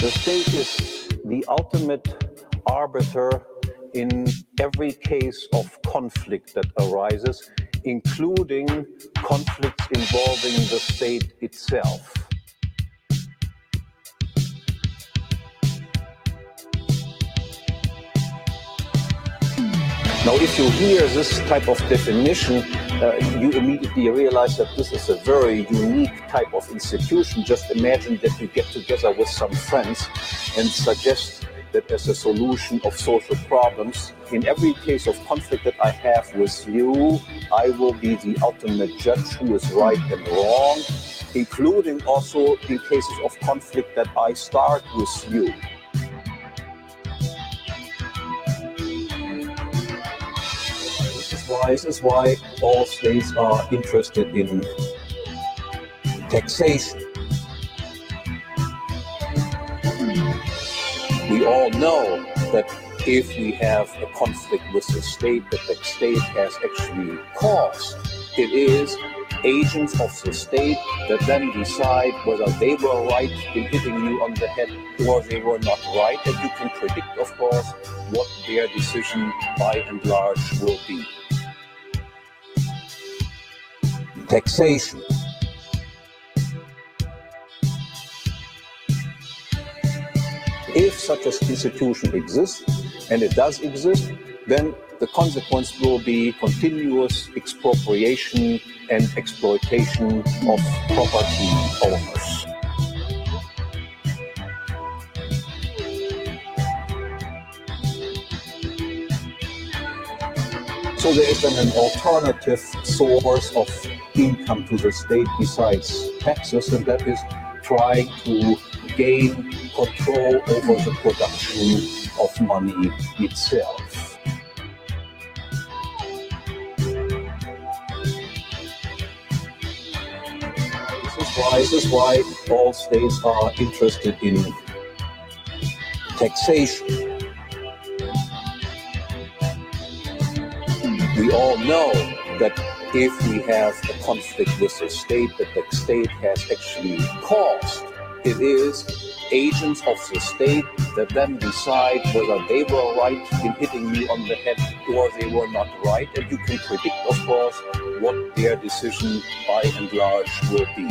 The state is the ultimate arbiter in every case of conflict that arises, including conflicts involving the state itself. Now, if you hear this type of definition, uh, you immediately realize that this is a very unique type of institution. Just imagine that you get together with some friends and suggest that as a solution of social problems, in every case of conflict that I have with you, I will be the ultimate judge who is right and wrong, including also in cases of conflict that I start with you. Why, this is why all states are interested in taxation. We all know that if we have a conflict with the state that the state has actually caused, it is agents of the state that then decide whether they were right in hitting you on the head or they were not right. And you can predict, of course, what their decision by and large will be. Taxation. If such an institution exists, and it does exist, then the consequence will be continuous expropriation and exploitation of property owners. So there is an alternative source of income to the state besides taxes, and that is trying to gain control over the production of money itself. This is why, this is why all states are interested in taxation. We all know that if we have a conflict with the state that the state has actually caused. It is agents of the state that then decide whether they were right in hitting me on the head or they were not right. And you can predict, of course, what their decision by and large will be.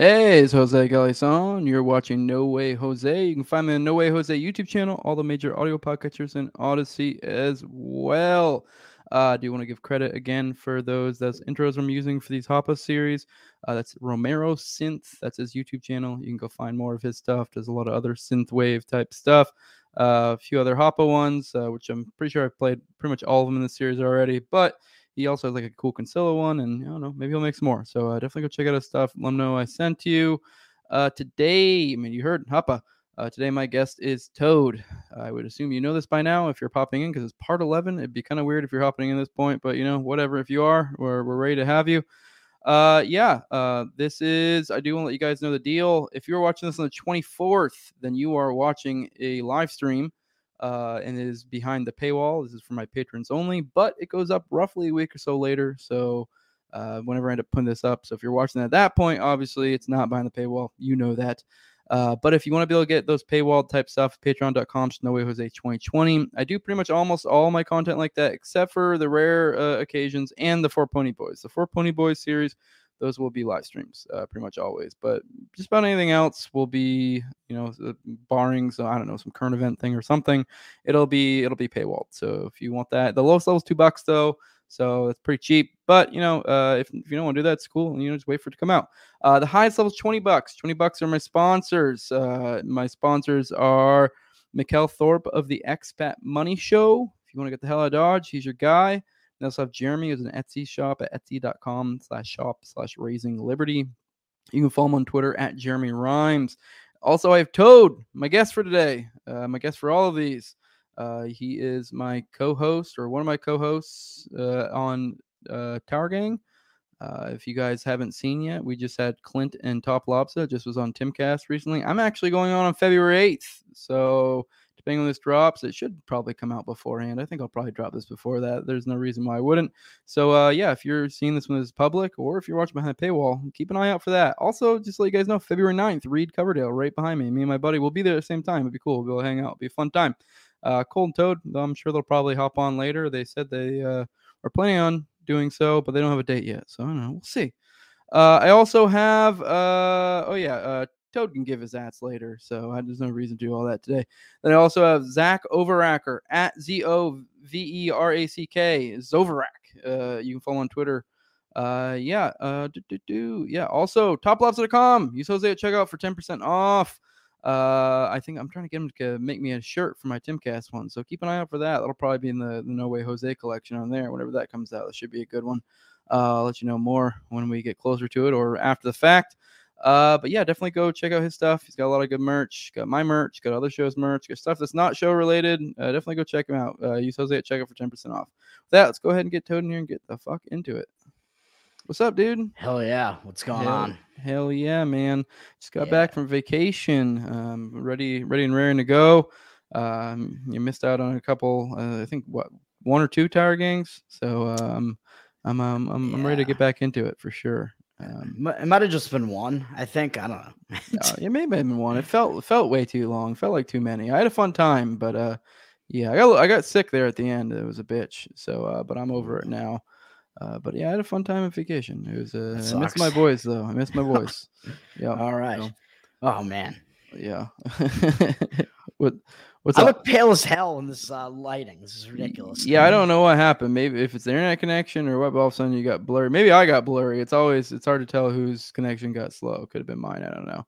Hey, it's Jose Galison. You're watching No Way Jose. You can find me on No Way Jose YouTube channel, all the major audio podcatchers, and Odysee as well. Uh, do you want to give credit again for those those intros I'm using for these Hoppe series? Uh, that's Romero Synth. That's his YouTube channel. You can go find more of his stuff. Does a lot of other synth wave type stuff. Uh, a few other Hoppe ones, uh, which I'm pretty sure I've played pretty much all of them in the series already. But he also has like a cool Kinsella one, and I don't know, maybe he'll make some more. So uh, definitely go check out his stuff. Let him know I sent you. Uh, today, I mean, you heard Hoppe. Uh, today, my guest is Toad. I would assume you know this by now if you're popping in because it's part 11. It'd be kind of weird if you're hopping in this point, but you know, whatever. If you are, we're, we're ready to have you. Uh, yeah, uh, this is, I do want to let you guys know the deal. If you're watching this on the 24th, then you are watching a live stream uh, and is behind the paywall. This is for my patrons only, but it goes up roughly a week or so later. So uh, whenever I end up putting this up, so if you're watching at that point, obviously it's not behind the paywall. You know that. Uh, but if you want to be able to get those paywall type stuff, patreon.com, snowy Jose 2020. I do pretty much almost all my content like that, except for the rare uh, occasions and the Four Pony Boys. The Four Pony Boys series those will be live streams uh, pretty much always. But just about anything else will be, you know, barring so I don't know some current event thing or something. It'll be it'll be paywalled. So if you want that, the lowest level is two bucks though. So it's pretty cheap. But you know, uh, if, if you don't want to do that, it's cool. And You know, just wait for it to come out. Uh, the highest level is 20 bucks. 20 bucks are my sponsors. Uh, my sponsors are Mikkel Thorup of the Expat Money Show. If you want to get the hell out of Dodge, he's your guy. They also have Jeremy who's an Etsy shop at etsy.com slash shop slash raising liberty. You can follow him on Twitter at Jeremy Rhymes. Also, I have Toad, my guest for today, uh, my guest for all of these. Uh, he is my co-host or one of my co-hosts uh, on uh, Tower Gang. Uh, if you guys haven't seen yet, we just had Clint and Top Lobsta. Just was on Timcast recently. I'm actually going on on February 8th, so depending on this drops, it should probably come out beforehand. I think I'll probably drop this before that. There's no reason why I wouldn't. So uh, yeah, if you're seeing this when it's public, or if you're watching behind the paywall, keep an eye out for that. Also, just to let you guys know, February 9th, Reed Coverdale right behind me. Me and my buddy will be there at the same time. It'd be cool. We'll go hang out. It'll be a fun time. Uh, Cold Toad, I'm sure they'll probably hop on later. They said they uh, are planning on doing so, but they don't have a date yet. So I don't know. We'll see. Uh, I also have, uh, oh yeah, uh, Toad can give his ads later, so I, there's no reason to do all that today. Then I also have Zach Overacker at Z O V E R A C K Zoverak. Uh, you can follow on Twitter. Uh, yeah, uh, do, do, do. yeah. Also, toplobsta.com. Use Jose at checkout for 10% off. Uh, I think I'm trying to get him to make me a shirt for my Timcast one, so keep an eye out for that. That'll probably be in the, the No Way Jose collection on there. Whenever that comes out, that should be a good one. Uh, I'll let you know more when we get closer to it or after the fact. Uh, but yeah, definitely go check out his stuff. He's got a lot of good merch. Got my merch, got other shows merch, got stuff that's not show related. Uh, definitely go check him out. Uh, use Jose at checkout for 10% off. With that, let's go ahead and get Toad in here and get the fuck into it. What's up, dude? Hell yeah. What's going hell, on? Hell yeah, man. Just got Yeah. back from vacation. Um, ready, ready and raring to go. Um, you missed out on a couple, uh, I think what one or two tower gangs. So um, I'm um, I'm, I'm ready to get back into it for sure. Um, It might have just been one. I think. I don't know. uh, it may have been one. It felt it felt way too long. Felt like too many. I had a fun time, but uh, yeah, I got I got sick there at the end. It was a bitch. So, uh, but I'm over it now. Uh, but yeah, I had a fun time on vacation. It was uh, I miss my boys though. I miss my boys. yeah. All right. so, Oh man. yeah. what what's I up? look pale as hell in this uh, lighting. This is ridiculous. Yeah, I don't know what happened. Maybe if it's the internet connection or what, but all of a sudden you got blurry. Maybe I got blurry. It's always it's hard to tell whose connection got slow. Could have been mine. I don't know.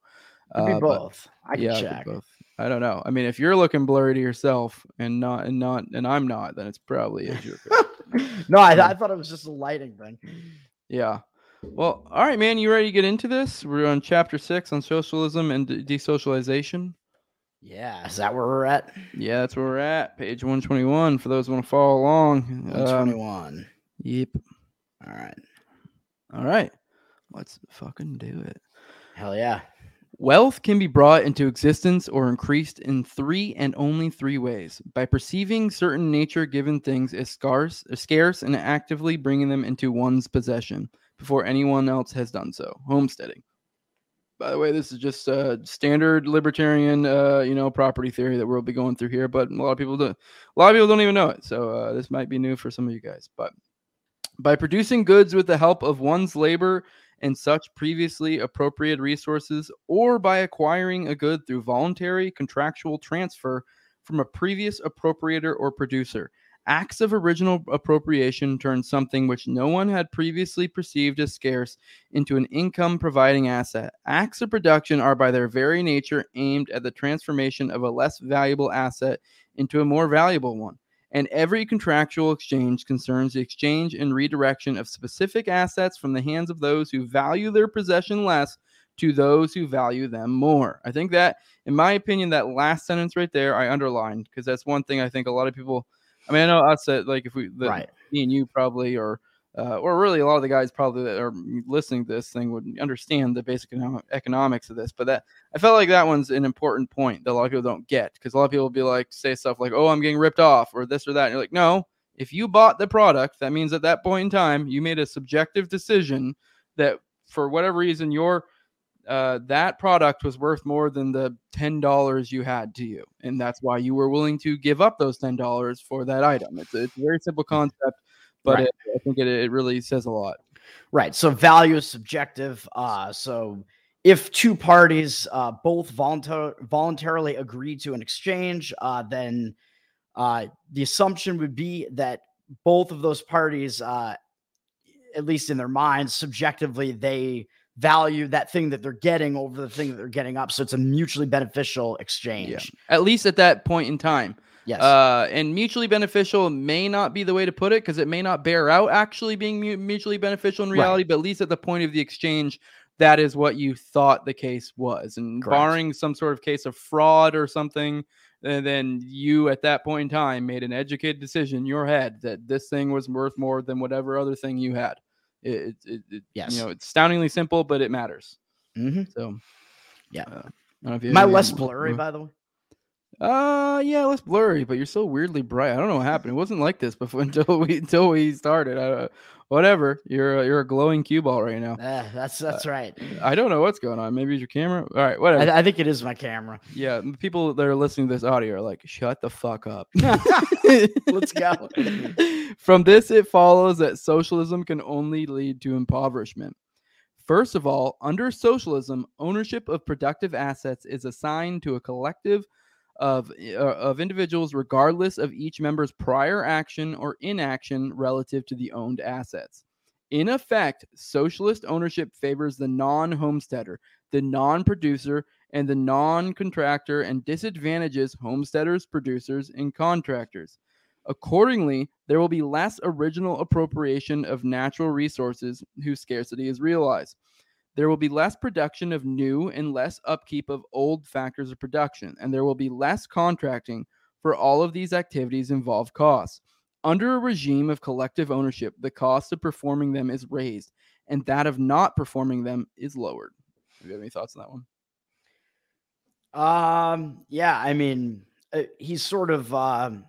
Could be Uh, but- both. I can yeah, check. both. I don't know. I mean, if you're looking blurry to yourself and not and not and I'm not, then it's probably is your no, I, I thought it was just a lighting thing. yeah. Well, all right, man. You ready to get into this? We're on chapter six on socialism and de- desocialization. Yeah, is that where we're at? Yeah, that's where we're at. Page one twenty one. For those who want to follow along. Um, 121. yep. All right. All right. Let's fucking do it. Hell yeah. Wealth can be brought into existence or increased in three and only three ways by perceiving certain nature given things as scarce, as scarce and actively bringing them into one's possession before anyone else has done so. Homesteading. By the way, this is just standard libertarian, uh, you know, property theory that we'll be going through here. But a lot of people do, a lot of people don't even know it. So uh, this might be new for some of you guys. But by producing goods with the help of one's labor and such previously appropriated resources, or by acquiring a good through voluntary contractual transfer from a previous appropriator or producer. Acts of original appropriation turn something which no one had previously perceived as scarce into an income providing asset. Acts of production are by their very nature aimed at the transformation of a less valuable asset into a more valuable one and every contractual exchange concerns the exchange and redirection of specific assets from the hands of those who value their possession less to those who value them more. I think that, in my opinion, that last sentence right there, I underlined because that's one thing I think a lot of people. I mean, I know I said like if we, the, Right. me and you probably, or uh, or really a lot of the guys probably that are listening to this thing would understand the basic economics of this. But that I felt like that one's an important point that a lot of people don't get because a lot of people will be like say stuff like, "Oh, I'm getting ripped off" or this or that. And you're like, no, if you bought the product, that means at that point in time you made a subjective decision that for whatever reason your uh, that product was worth more than the ten dollars you had to you, and that's why you were willing to give up those ten dollars for that item. It's, it's a very simple concept, but Right. it, I think it, it really says a lot. Right. So value is subjective. Uh, so if two parties uh, both voluntar- voluntarily agree to an exchange, uh, then uh, the assumption would be that both of those parties, uh, at least in their minds, subjectively, they value that thing that they're getting over the thing that they're getting up. So it's a mutually beneficial exchange. At least at that point in time. Yes. Uh, and mutually beneficial may not be the way to put it because it may not bear out actually being mu- mutually beneficial in Right. reality, but at least at the point of the exchange, that is what you thought the case was. And Correct. barring some sort of case of fraud or something, and then you at that point in time made an educated decision in your head that this thing was worth more than whatever other thing you had. It, it, it, Yes. you know, it's astoundingly simple, but it matters. hmm So, Yeah. uh, I don't know if you Am I have any less blurry, by the way? Uh, yeah, less blurry, but you're so weirdly bright. I don't know what happened. It wasn't like this before until we until we started. I, whatever. You're a, you're a glowing cue ball right now. Ah, that's uh, that's right. I don't know what's going on. Maybe it's your camera. All right, whatever. I, I think it is my camera. yeah, the people that are listening to this audio are like, shut the fuck up. Let's go. From this, it follows that socialism can only lead to impoverishment. First of all, under socialism, ownership of productive assets is assigned to a collective of, uh, of individuals regardless of each member's prior action or inaction relative to the owned assets. In effect, socialist ownership favors the non homesteader, the non producer, and the non contractor and disadvantages homesteaders, producers, and contractors. Accordingly, there will be less original appropriation of natural resources whose scarcity is realized. There will be less production of new and less upkeep of old factors of production, and there will be less contracting for all of these activities involve costs. Under a regime of collective ownership, the cost of performing them is raised, and that of not performing them is lowered. Do you have any thoughts on that one? Um, yeah, I mean, uh, he's sort of. Um,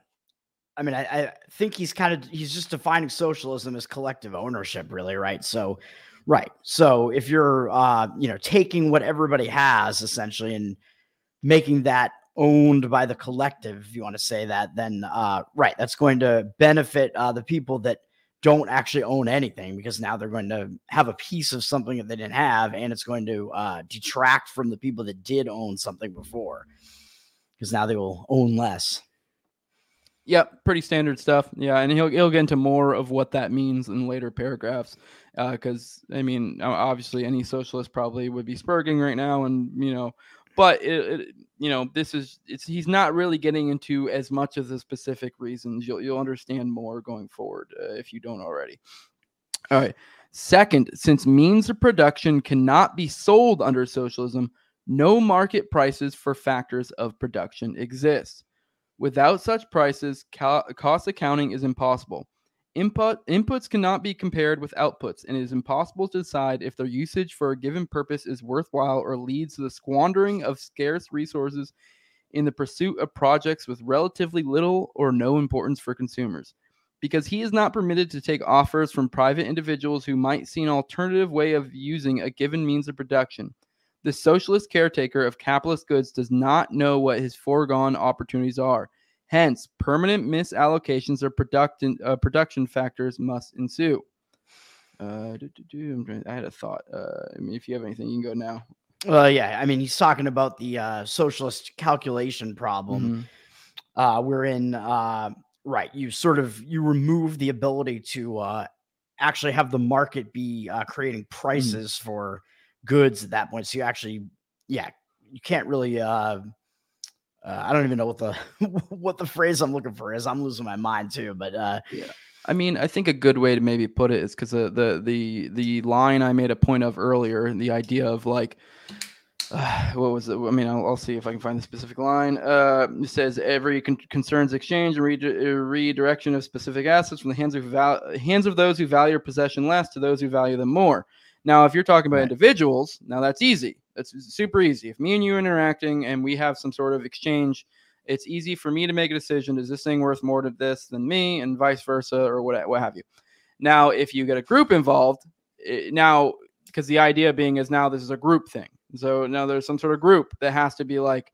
I mean, I, I think he's kind of he's just defining socialism as collective ownership, really, right? So, right. So if you're, uh, you know, taking what everybody has essentially and making that owned by the collective, if you want to say that, then uh, right, that's going to benefit uh, the people that don't actually own anything because now they're going to have a piece of something that they didn't have, and it's going to uh, detract from the people that did own something before because now they will own less. Yep, pretty standard stuff. Yeah, and he'll he'll get into more of what that means in later paragraphs. Because I mean, obviously, any socialist probably would be spurging right now, and you know, but it, it you know, this is it's he's not really getting into as much of the specific reasons. You'll you'll understand more going forward uh, if you don't already. All right. Second, since means of production cannot be sold under socialism, no market prices for factors of production exist. Without such prices, co- cost accounting is impossible. Input inputs cannot be compared with outputs, and it is impossible to decide if their usage for a given purpose is worthwhile or leads to the squandering of scarce resources in the pursuit of projects with relatively little or no importance for consumers. Because he is not permitted to take offers from private individuals who might see an alternative way of using a given means of production. The socialist caretaker of capitalist goods does not know what his foregone opportunities are. Hence, permanent misallocations of production uh, production factors must ensue. Uh, do, do, do, I'm trying- I had a thought. Uh, I mean, if you have anything, you can go now. Well, yeah, I mean, he's talking about the uh, socialist calculation problem. Mhm. uh, wherein uh, right you sort of you remove the ability to uh, actually have the market be uh, creating prices for goods at that point so you actually yeah you can't really uh, uh, i don't even know what the what the phrase i'm looking for is i'm losing my mind too but uh, I mean, I think a good way to maybe put it is because the, the the the line I made a point of earlier, the idea of like, uh, what was it? I mean, I'll, I'll see if I can find the specific line. Uh, it says every con- concerns exchange and redi- uh, redirection of specific assets from the hands of val- hands of those who value possession less to those who value them more. Now, if you're talking about individuals, now that's easy. That's super easy. If me and you are interacting and we have some sort of exchange it's easy for me to make a decision is this thing worth more to this than me and vice versa or what, what have you. Now if you get a group involved it, now because the idea being is now this is a group thing. So now there's some sort of group that has to be like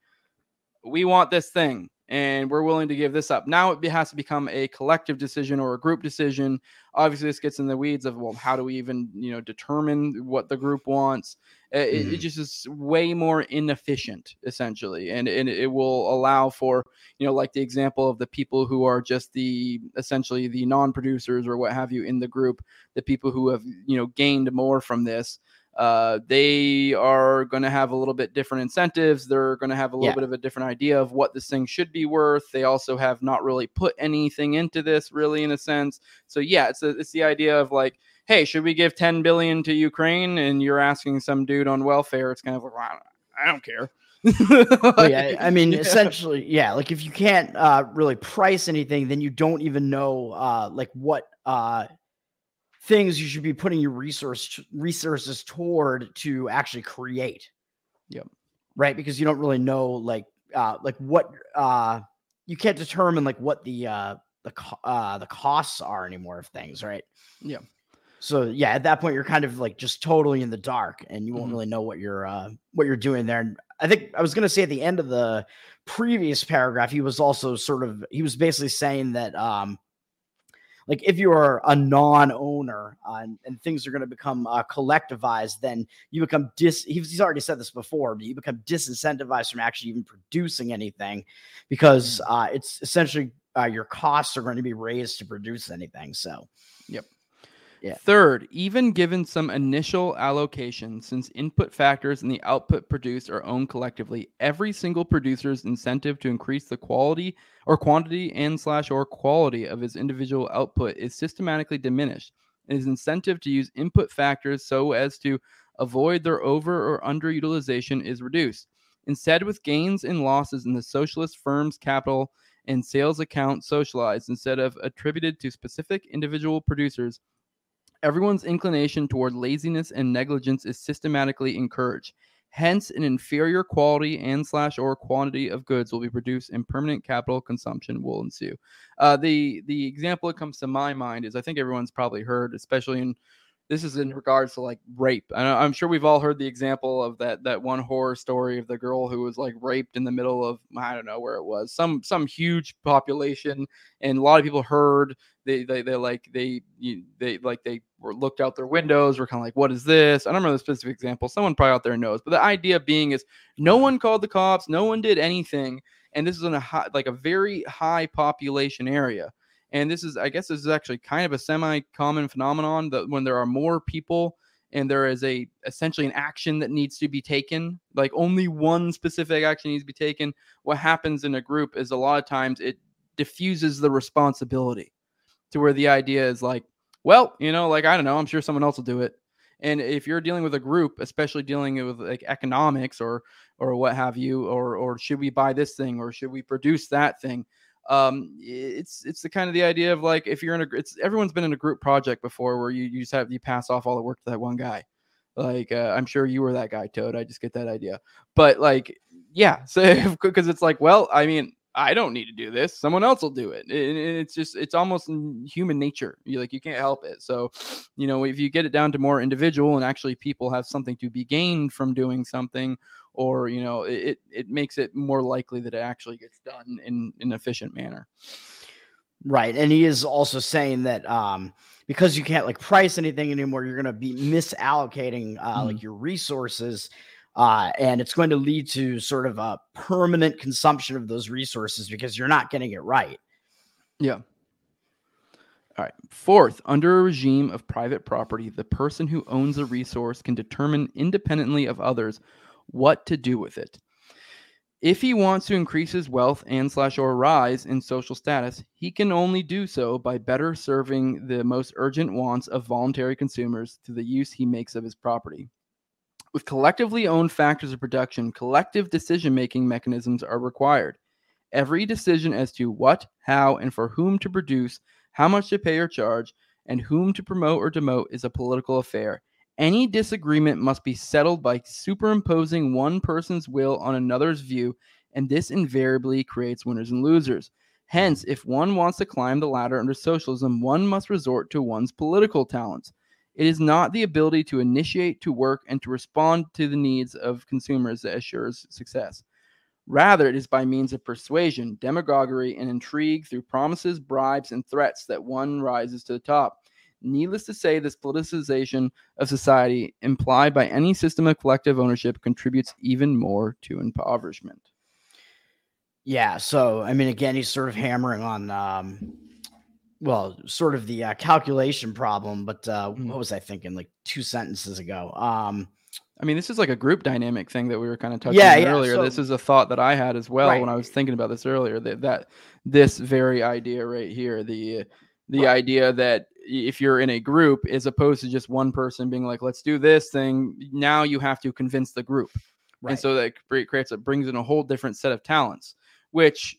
we want this thing and we're willing to give this up. Now it has to become a collective decision or a group decision. Obviously this gets in the weeds of well how do we even you know determine what the group wants? Uh, it, it Mhm. just is way more inefficient essentially and, and it will allow for you know like the example of the people who are just the essentially the non-producers or what have you in the group the people who have you know gained more from this uh, they are going to have a little bit different incentives. They're going to have a little Yeah. bit of a different idea of what this thing should be worth. They also have not really put anything into this, really, in a sense. So yeah, it's a, it's the idea of like hey, should we give 10 billion to Ukraine? And you're asking some dude on welfare, it's kind of like, well, I don't care. like, yeah, I mean, yeah. essentially, yeah. Like if you can't uh, really price anything, then you don't even know uh, like what uh, things you should be putting your resource resources toward to actually create. Yep. Right, because you don't really know like uh, like what uh, you can't determine like what the uh, the uh, the costs are anymore of things, right? Yeah. So yeah, at that point you're kind of like just totally in the dark, and you won't mm-hmm. really know what you're uh, what you're doing there. And I think I was going to say at the end of the previous paragraph, he was also sort of he was basically saying that um, like if you are a non-owner uh, and, and, things are going to become uh, collectivized, then you become dis. He's already said this before, but you become disincentivized from actually even producing anything because uh, it's essentially uh, your costs are going to be raised to produce anything. So, yep. Yeah. Third, even given some initial allocation, since input factors and the output produced are owned collectively, every single producer's incentive to increase the quality or quantity and slash or quality of his individual output is systematically diminished. And his incentive to use input factors so as to avoid their over or underutilization is reduced. Instead, with gains and losses in the socialist firm's capital and sales account socialized instead of attributed to specific individual producers, Everyone's inclination toward laziness and negligence is systematically encouraged. Hence, an inferior quality and slash or quantity of goods will be produced, and permanent capital consumption will ensue. Uh, the the example that comes to my mind is I think everyone's probably heard, especially in this is in regards to like rape. And I'm sure we've all heard the example of that that one horror story of the girl who was like raped in the middle of I don't know where it was, some some huge population, and a lot of people heard they they, they like they they like they were looked out their windows, were kind of like, what is this? I don't remember the specific example. Someone probably out there knows, but the idea being is no one called the cops, no one did anything, and this is in a high, like a very high population area and this is, I guess, this is actually kind of a semi-common phenomenon that when there are more people and there is a essentially an action that needs to be taken, like only one specific action needs to be taken. What happens in a group is a lot of times it diffuses the responsibility to where the idea is like, well, you know, like I don't know, I'm sure someone else will do it. And if you're dealing with a group, especially dealing with like economics or or what have you, or or should we buy this thing or should we produce that thing? Um it's it's the kind of the idea of like if you're in a it's everyone's been in a group project before where you, you just have you pass off all the work to that one guy. Like uh, i'm sure you were that guy toad i just get that idea. But like yeah so because it's like well i mean i don't need to do this someone else will do it. And it's just it's almost human nature. You like you can't help it. So you know if you get it down to more individual and actually people have something to be gained from doing something or you know it it makes it more likely that it actually gets done in, in an efficient manner right and he is also saying that um because you can't like price anything anymore you're going to be misallocating uh mm-hmm. like your resources uh and it's going to lead to sort of a permanent consumption of those resources because you're not getting it right yeah all right. Fourth, under a regime of private property, the person who owns a resource can determine independently of others what to do with it. If he wants to increase his wealth and slash or rise in social status, he can only do so by better serving the most urgent wants of voluntary consumers through the use he makes of his property. With collectively owned factors of production, collective decision making mechanisms are required. Every decision as to what, how, and for whom to produce, how much to pay or charge, and whom to promote or demote is a political affair, any disagreement must be settled by superimposing one person's will on another's view, and this invariably creates winners and losers. Hence, if one wants to climb the ladder under socialism, one must resort to one's political talents. It is not the ability to initiate, to work, and to respond to the needs of consumers that assures success. Rather, it is by means of persuasion, demagoguery, and intrigue through promises, bribes, and threats that one rises to the top. Needless to say, this politicization of society implied by any system of collective ownership contributes even more to impoverishment. Yeah. So, I mean, again, he's sort of hammering on, um, well, sort of the uh, calculation problem, but uh, mm. what was I thinking like two sentences ago? Um, I mean, this is like a group dynamic thing that we were kind of touching yeah, on yeah, earlier. So, this is a thought that I had as well right. when I was thinking about this earlier. That that this very idea right here, the the right. idea that if you're in a group as opposed to just one person being like let's do this thing now you have to convince the group Right. and so that creates it brings in a whole different set of talents which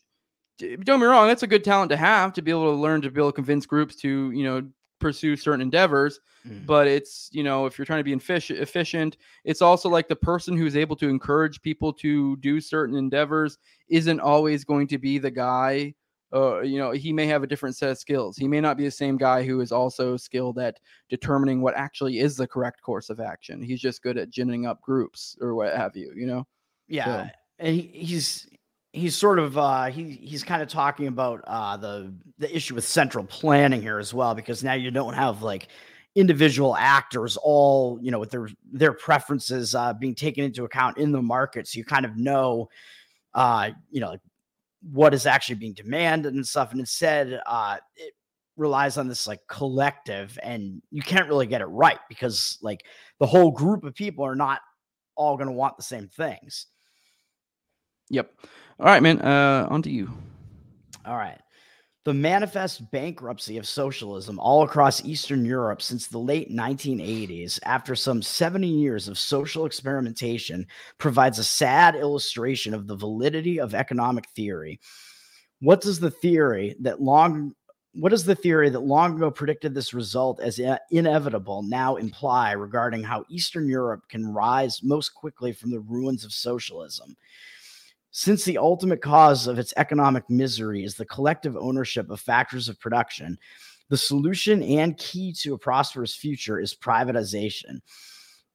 don't be wrong that's a good talent to have to be able to learn to be able to convince groups to you know pursue certain endeavors Mm. but it's you know if you're trying to be effic- efficient it's also like the person who's able to encourage people to do certain endeavors isn't always going to be the guy uh, you know he may have a different set of skills. He may not be the same guy who is also skilled at determining what actually is the correct course of action. He's just good at ginning up groups or what have you you know? Yeah, and he, he's he's sort of uh, he he's kind of talking about uh, the the issue with central planning here as well because now you don't have like individual actors all you know with their their preferences uh, being taken into account in the market, so you kind of know uh, you know what is actually being demanded and stuff, and instead uh, it relies on this like collective, and you can't really get it right because like the whole group of people are not all going to want the same things. yep all right man uh on to you All right. The manifest bankruptcy of socialism all across Eastern Europe since the late 1980s, after some 70 years of social experimentation, provides a sad illustration of the validity of economic theory. What does the theory that long what does the theory that long ago predicted this result as inevitable now imply regarding how Eastern Europe can rise most quickly from the ruins of socialism? Since the ultimate cause of its economic misery is the collective ownership of factors of production, the solution and key to a prosperous future is privatization.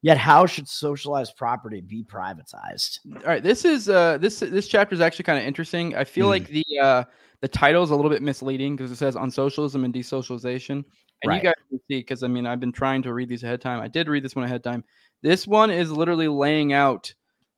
Yet, how should socialized property be privatized? all right this is uh this this chapter is actually kind of interesting i feel Mm. like the uh the title is a little bit misleading because it says on socialism and desocialization and Right. you guys can see because i mean i've been trying to read these ahead of time i did read this one ahead of time this one is literally laying out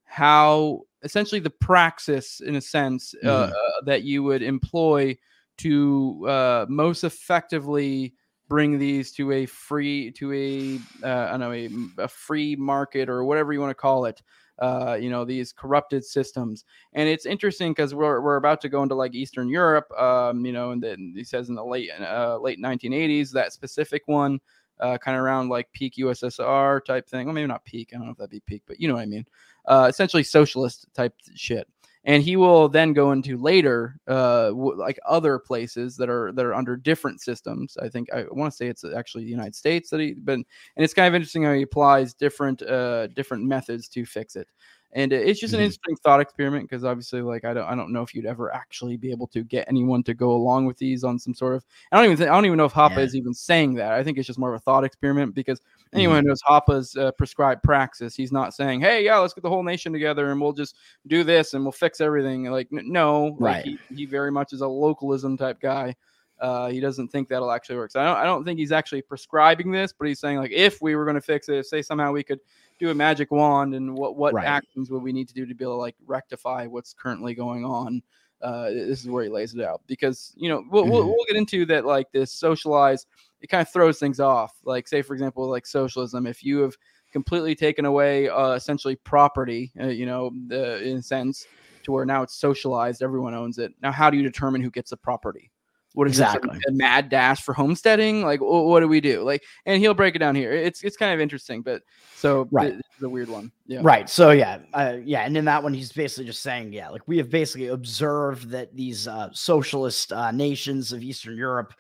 how essentially the praxis in a sense uh, Mhm. uh, that you would employ to uh, most effectively bring these to a free to a uh, I don't know a, a free market or whatever you want to call it. Uh, you know these corrupted systems, and it's interesting because we're we're about to go into like Eastern Europe. Um, you know, and then he says in the late uh, late 1980s that specific one. Uh, kind of around like peak USSR type thing. Well, maybe not peak. I don't know if that'd be peak, but you know what I mean. Uh, essentially socialist type shit. And he will then go into later uh w- like other places that are that are under different systems. I think i want to say it's actually the united states that he but and it's kind of interesting how he applies different uh different methods to fix it and it's just an Mhm. interesting thought experiment because obviously like i don't i don't know if you'd ever actually be able to get anyone to go along with these on some sort of i don't even think i don't even know if Hoppe Yeah. is even saying that i think it's just more of a thought experiment because anyone who knows Hoppe's uh, prescribed praxis he's not saying hey yeah let's get the whole nation together and we'll just do this and we'll fix everything. Like, n- no, like, Right. He, he very much is a localism type guy. Uh, he doesn't think that'll actually work. So I don't, I don't think he's actually prescribing this, but he's saying like, if we were going to fix it, if say somehow we could do a magic wand and what, what Right. actions would we need to do to be able to like rectify what's currently going on? Uh, this is where he lays it out because, you know, we'll, we'll, Mhm. we'll get into that, like this socialized, it kind of throws things off. Like say, for example, like socialism, if you have completely taken away uh, essentially property, uh, you know, the, in a sense, to where now it's socialized, everyone owns it. Now, how do you determine who gets the property? What is this, like, Exactly. a mad dash for homesteading? Like, wh- what do we do? Like, and he'll break it down here. It's it's kind of interesting, but so Right. this is weird one. Yeah, Right. So yeah, uh, yeah, and in that one, he's basically just saying, yeah, like we have basically observed that these uh, socialist uh, nations of Eastern Europe,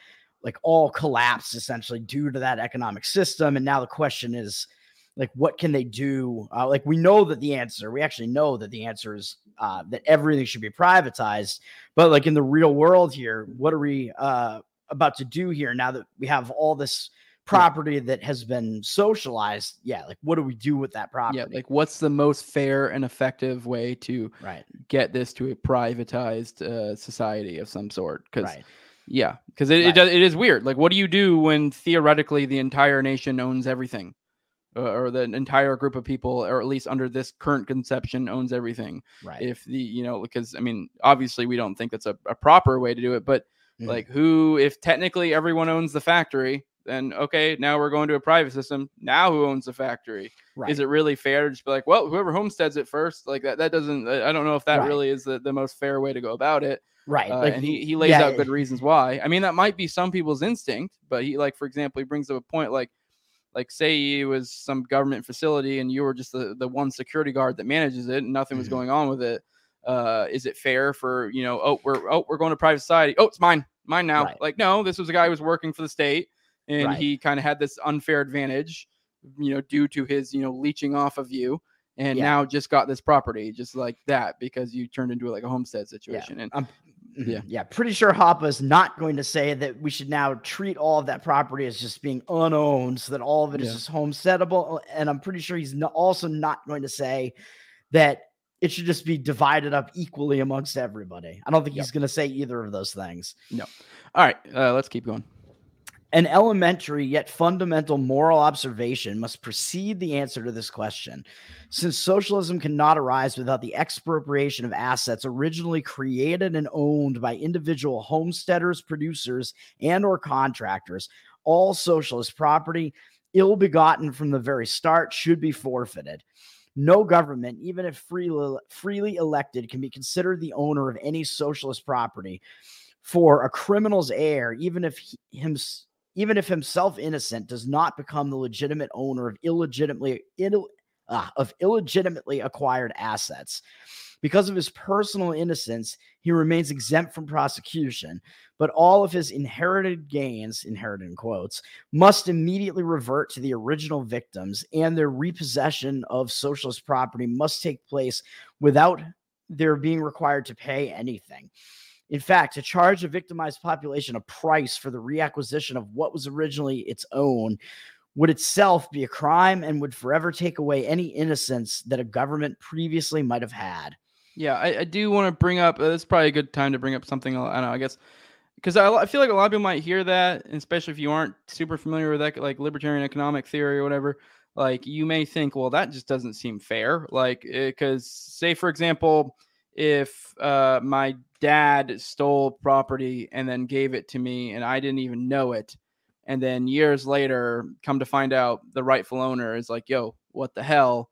like all collapsed essentially due to that economic system, and now the question is, like, what can they do? Uh, like we know that the answer, we actually know that the answer is uh, that everything should be privatized, but like in the real world here, what are we uh, about to do here now that we have all this? property that has been socialized yeah like what do we do with that property yeah. Like, what's the most fair and effective way to right get this to a privatized uh, society of some sort? Because right Yeah, because it, it Right. does it is weird. Like, what do you do when theoretically the entire nation owns everything, or the entire group of people, or at least under this current conception, owns everything? right If the you know, because I mean, obviously we don't think that's a, a proper way to do it, but Mhm. like, who if technically everyone owns the factory, then okay, now we're going to a private system. Now who owns the factory? Right. Is it really fair to just be like, well, whoever homesteads it first? Like that, that doesn't, I don't know if that Right. really is the, the most fair way to go about it. right. Uh, like and he, he lays yeah, out good reasons why. I mean, that might be some people's instinct, but he, like, for example, he brings up a point like, like say it was some government facility and you were just the, the one security guard that manages it and nothing was Mhm. going on with it. Uh, is it fair for you know? Oh, we're oh we're going to private society. Oh, it's mine, mine now. Right. Like no, this was a guy who was working for the state, and Right. he kind of had this unfair advantage, you know, due to his you know leeching off of you, and Yeah. now just got this property just like that because you turned into like a homestead situation. And I'm Yeah. yeah, yeah, pretty sure Hoppe is not going to say that we should now treat all of that property as just being unowned, so that all of it is Yeah. just homesteadable. And I'm pretty sure he's no, also not going to say that it should just be divided up equally amongst everybody. I don't think Yep. he's going to say either of those things. No. All right, uh, let's keep going. An elementary yet fundamental moral observation must precede the answer to this question. Since socialism cannot arise without the expropriation of assets originally created and owned by individual homesteaders, producers, and or contractors, all socialist property ill-begotten from the very start should be forfeited. No government, even if freely, freely elected, can be considered the owner of any socialist property. For a criminal's heir, even if he, hims, even if himself innocent, does not become the legitimate owner of illegitimately ill, ah, of illegitimately acquired assets. Because of his personal innocence, he remains exempt from prosecution, but all of his inherited gains, inherited in quotes, must immediately revert to the original victims, and their repossession of socialist property must take place without their being required to pay anything. In fact, to charge a victimized population a price for the reacquisition of what was originally its own would itself be a crime and would forever take away any innocence that a government previously might have had. Yeah, I, I do want to bring up. Uh, this is probably a good time to bring up something. I don't know. I guess because I, I feel like a lot of people might hear that, especially if you aren't super familiar with that, like libertarian economic theory or whatever. Like you may think, well, that just doesn't seem fair. Like, because say for example, if uh, my dad stole property and then gave it to me, and I didn't even know it, and then years later, come to find out the rightful owner is like, yo, what the hell?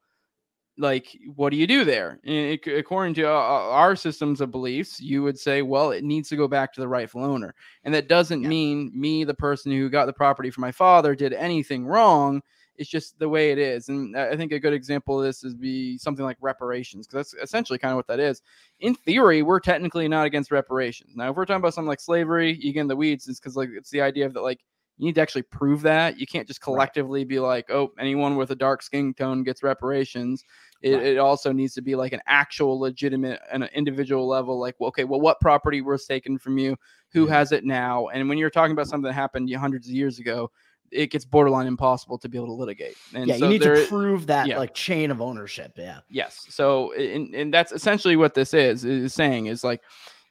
like what do you do there And ac- according to uh, our systems of beliefs you would say well it needs to go back to the rightful owner and that doesn't Yeah. mean me the person who got the property from my father did anything wrong it's just the way it is and i think a good example of this is be something like reparations because that's essentially kind of what that is. In theory we're technically not against reparations. Now if we're talking about something like slavery you get in the weeds it's because like it's the idea of that like you need to actually prove that. You can't just Right. collectively be like oh anyone with a dark skin tone gets reparations. It, Right. it also needs to be like an actual legitimate and an individual level like well, okay well what property was taken from you? Who has it now? And when you're talking about something that happened hundreds of years ago it gets borderline impossible to be able to litigate and yeah, so you need there to prove that yeah. like chain of ownership. Yeah. yes so and, and that's essentially what this is is saying is like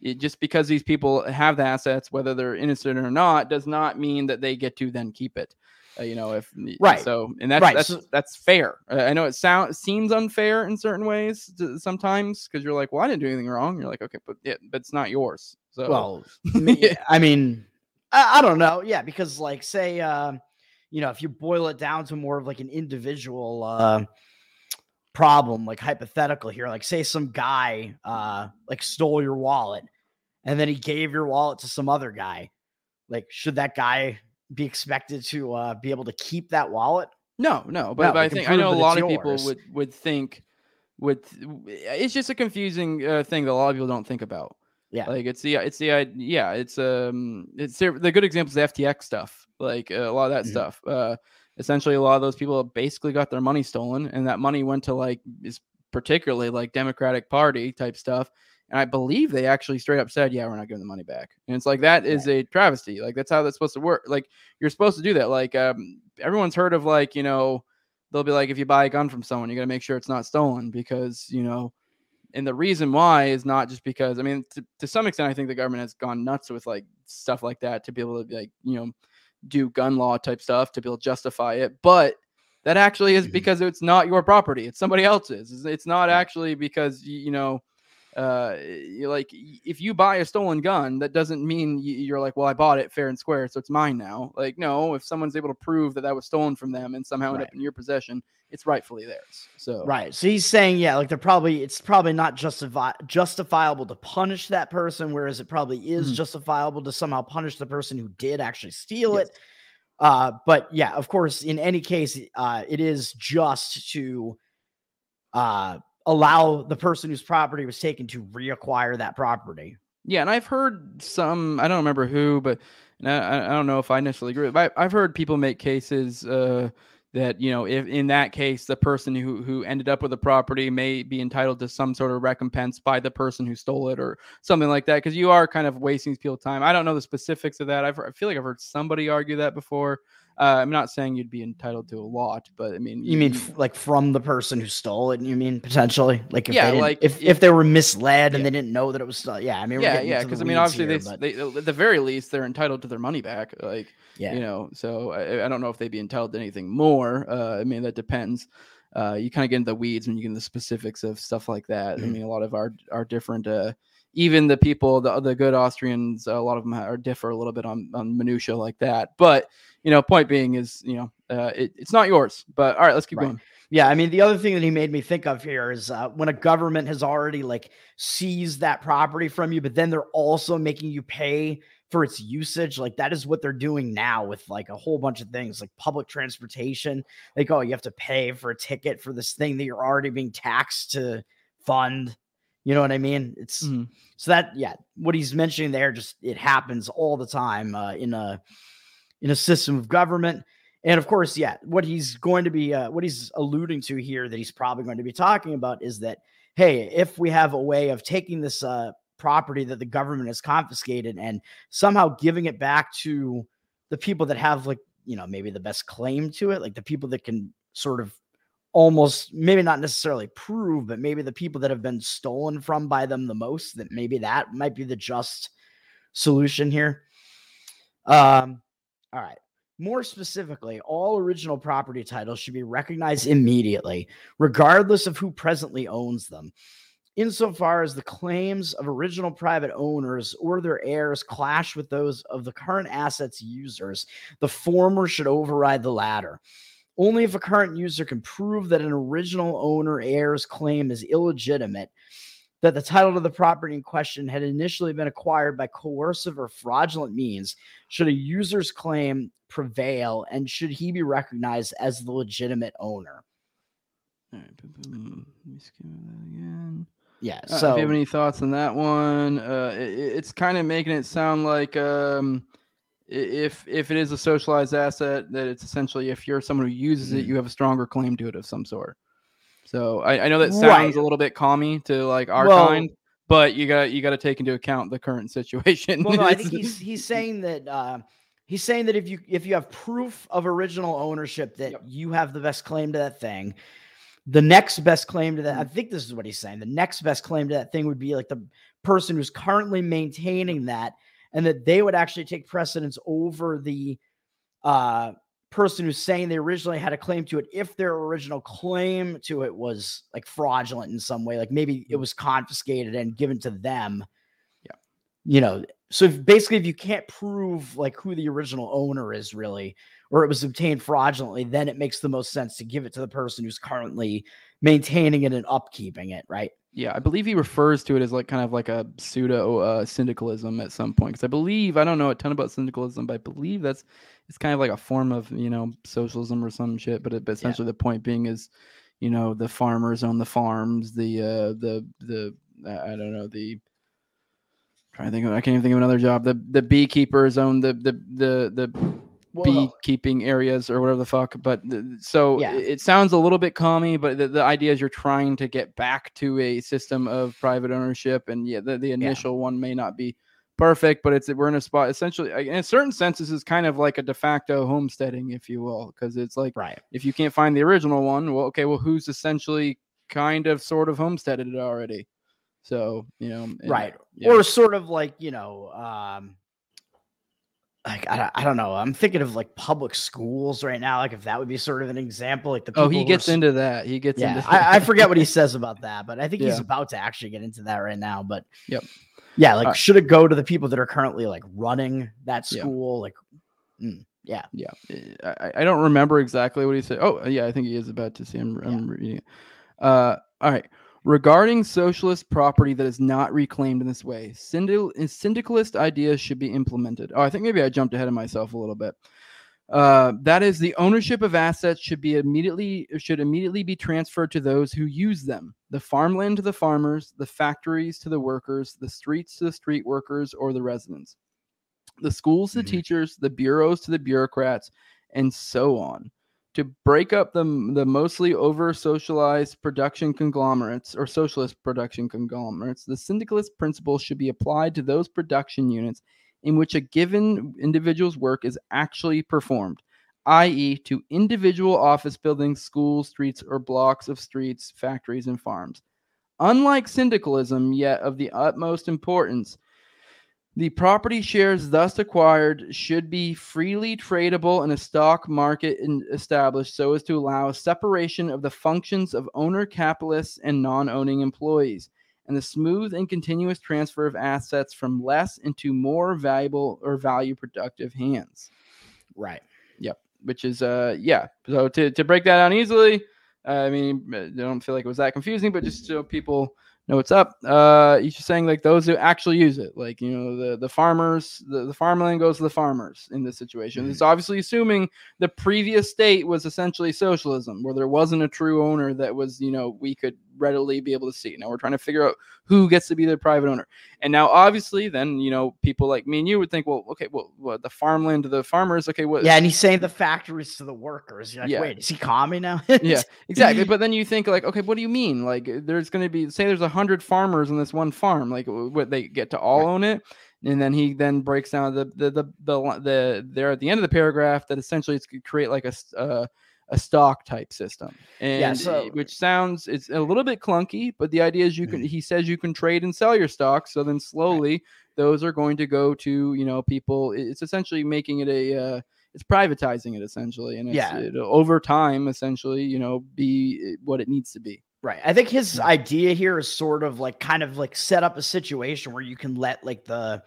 it, just because these people have the assets whether they're innocent or not does not mean that they get to then keep it uh, you know if Right. so and that's Right, that's so- that's fair uh, i know it sounds seems unfair in certain ways to, sometimes because you're like well i didn't do anything wrong you're like okay but yeah but it's not yours so Well, I mean, I, I don't know. Yeah, because like say, um, you know, if you boil it down to more of like an individual uh, problem, like hypothetical here, like say some guy uh, like stole your wallet, and then he gave your wallet to some other guy. Like, should that guy be expected to uh, be able to keep that wallet? No, no, but, No, but I think I know a lot of people would would think would it's just a confusing uh, thing that a lot of people don't think about. Yeah. Like it's the it's the yeah it's um it's the good example is the FTX stuff like uh, a lot of that Mhm. stuff. Uh, essentially a lot of those people basically got their money stolen, and that money went to like is particularly like Democratic Party type stuff. And I believe they actually straight up said, "Yeah, we're not giving the money back." And it's like that is a travesty. Like that's how that's supposed to work. Like you're supposed to do that. Like um, everyone's heard of like you know they'll be like if you buy a gun from someone, you got to make sure it's not stolen because you know. And the reason why is not just because I mean, to, to some extent, I think the government has gone nuts with like stuff like that to be able to like you know do gun law type stuff to be able to justify it. But that actually is Mhm. because it's not your property; it's somebody else's. It's not actually because you know uh, like if you buy a stolen gun, that doesn't mean you're like, well, I bought it fair and square, so it's mine now. Like, no, if someone's able to prove that that was stolen from them and somehow Right. up in your possession, it's rightfully theirs. So Right. So he's saying, yeah, like they're probably it's probably not justifi- justifiable to punish that person, whereas it probably is Mhm. justifiable to somehow punish the person who did actually steal Yes. it. Uh, but yeah, of course, in any case, uh, it is just to uh allow the person whose property was taken to reacquire that property. Yeah, and I've heard some. I don't remember who, but I, I- don't know if I necessarily agree. But I, I've heard people make cases uh, that you know, if in that case, the person who who ended up with the property may be entitled to some sort of recompense by the person who stole it, or something like that. Because you are kind of wasting people's time. I don't know the specifics of that. I've, I feel like I've heard somebody argue that before. Uh, I'm not saying you'd be entitled to a lot, but I mean, You mean f- like from the person who stole it? You mean potentially like if Yeah, they like, if, if- if they were misled and they didn't know that it was yeah. I mean, yeah, yeah. Because I mean, obviously, here, they, but they, at the very least, they're entitled to their money back. Like, yeah, you know so I, I don't know if they'd be entitled to anything more uh, i mean that depends uh, you kind of get into the weeds when you get into the specifics of stuff like that i Mhm. mean a lot of our our different uh, even the people the, the good austrians a lot of them are differ a little bit on on minutia like that but you know point being is you know uh, it, it's not yours but all right let's keep Right. going Yeah, I mean the other thing that he made me think of here is uh, when a government has already like seized that property from you, but then they're also making you pay for its usage. Like that is what they're doing now with like a whole bunch of things, like public transportation. Like oh, you have to pay for a ticket for this thing that you're already being taxed to fund. You know what I mean? It's Mhm. so that yeah, what he's mentioning there just it happens all the time uh, in a in a system of government. And of course, yeah, what he's going to be, uh, what he's alluding to here that he's probably going to be talking about is that, hey, if we have a way of taking this uh, property that the government has confiscated and somehow giving it back to the people that have, like, you know, maybe the best claim to it, like the people that can sort of almost, maybe not necessarily prove, but maybe the people that have been stolen from by them the most, that maybe that might be the just solution here. Um, all right. More specifically, all original property titles should be recognized immediately, regardless of who presently owns them. Insofar as the claims of original private owners or their heirs clash with those of the current assets users, the former should override the latter. Only if a current user can prove that an original owner heir's claim is illegitimate, that the title to the property in question had initially been acquired by coercive or fraudulent means, should a user's claim prevail and should he be recognized as the legitimate owner? all right boom, boom, boom. let me skim that again Yeah. Uh, so if you have any thoughts on that one, uh, i- i it's kind of making it sound like um, if if it is a socialized asset, that it's essentially if you're someone who uses it, Mm. you have a stronger claim to it of some sort. So I, I know that sounds Right. a little bit commie to like our Well- kind, but you got you got to take into account the current situation. well, no, I think he's he's saying that uh, he's saying that if you if you have proof of original ownership that Yep. you have the best claim to that thing, the next best claim to that I Mm. think this is what he's saying. The next best claim to that thing would be like the person who's currently maintaining that, and that they would actually take precedence over the uh person who's saying they originally had a claim to it if their original claim to it was like fraudulent in some way like maybe it was confiscated and given to them Yeah. you know so if, basically if you can't prove like who the original owner is really or it was obtained fraudulently then it makes the most sense to give it to the person who's currently maintaining it and upkeeping it right Yeah, I believe he refers to it as like kind of like a pseudo uh, syndicalism at some point. Because I believe I don't know a ton about syndicalism, but I believe that's it's kind of like a form of you know socialism or some shit. But, it, but essentially the point being is, you know, the farmers own the farms, the uh, the the I don't know the trying to think of I can't even think of another job. The the beekeepers own the the the the beekeeping areas or whatever the fuck. But th- so Yeah. it, sounds a little bit commie, but the, the idea is you're trying to get back to a system of private ownership, and yeah, the, the initial one may not be perfect, but it's we're in a spot essentially uh, in a certain sense. This is kind of like a de facto homesteading, if you will, because it's like right if you can't find the original one, well, okay, well, who's essentially kind of sort of homesteaded it already? So you know, and- right yeah. or sort of like you know um like I, don't- I don't know. I'm thinking of like public schools right now. Like if that would be sort of an example, like the Oh, he are gets into that. He gets yeah. into. I, I forget what he says about that, but I think he's about to actually get into that right now. But Yep. yeah, like Alright. should it go to the people that are currently like running that Yeah. school? Like, mm, yeah, Yeah, eh, I, I don't remember exactly what he said. Oh, yeah, I think he is about to see. I'm, I'm reading it. Uh, all right. Regarding socialist property that is not reclaimed in this way, syndi- syndicalist ideas should be implemented. Oh, I think maybe I jumped ahead of myself a little bit. Uh, that is, the ownership of assets should be immediately should immediately be transferred to those who use them. The farmland to the farmers, the factories to the workers, the streets to the street workers or the residents, the schools to the Mhm. teachers, the bureaus to the bureaucrats, and so on. To break up the, the mostly over socialized production conglomerates or socialist production conglomerates, the syndicalist principle should be applied to those production units in which a given individual's work is actually performed, i.e., to individual office buildings, schools, streets, or blocks of streets, factories, and farms. Unlike syndicalism, yet of the utmost importance, the property shares thus acquired should be freely tradable in a stock market established so as to allow separation of the functions of owner capitalists and non owning employees, and the smooth and continuous transfer of assets from less into more valuable or value productive hands. right. Yep. Which is, uh, yeah. So to, to break that down easily, uh, I mean, I don't feel like it was that confusing, but just so people know what's up. Uh, he's just saying like those who actually use it, like you know the the farmers, the, the farmland goes to the farmers in this situation. It's obviously assuming the previous state was essentially socialism, where there wasn't a true owner that was you know we could readily be able to see. Now we're trying to figure out who gets to be the private owner, and now obviously then you know people like me and you would think, well, okay, well, what the farmland to the farmers, okay, what? Yeah, and he's saying the factories to the workers. You're like, Yeah. wait, is he commie now? yeah exactly but then you think like okay what do you mean like there's going to be say there's a hundred farmers in this one farm like what they get to all Right. own it and then he then breaks down the the the the, the there at the end of the paragraph that essentially it's to create like a uh, a stock type system. And so- uh, which sounds it's a little bit clunky but the idea is you can he says you can trade and sell your stocks so then slowly those are going to go to you know people it's essentially making it a uh, it's privatizing it essentially. And it's, Yeah. it'll, over time essentially you know be uh, what it needs to be. Right. I think his idea here is sort of like kind of like set up a situation where you can let like the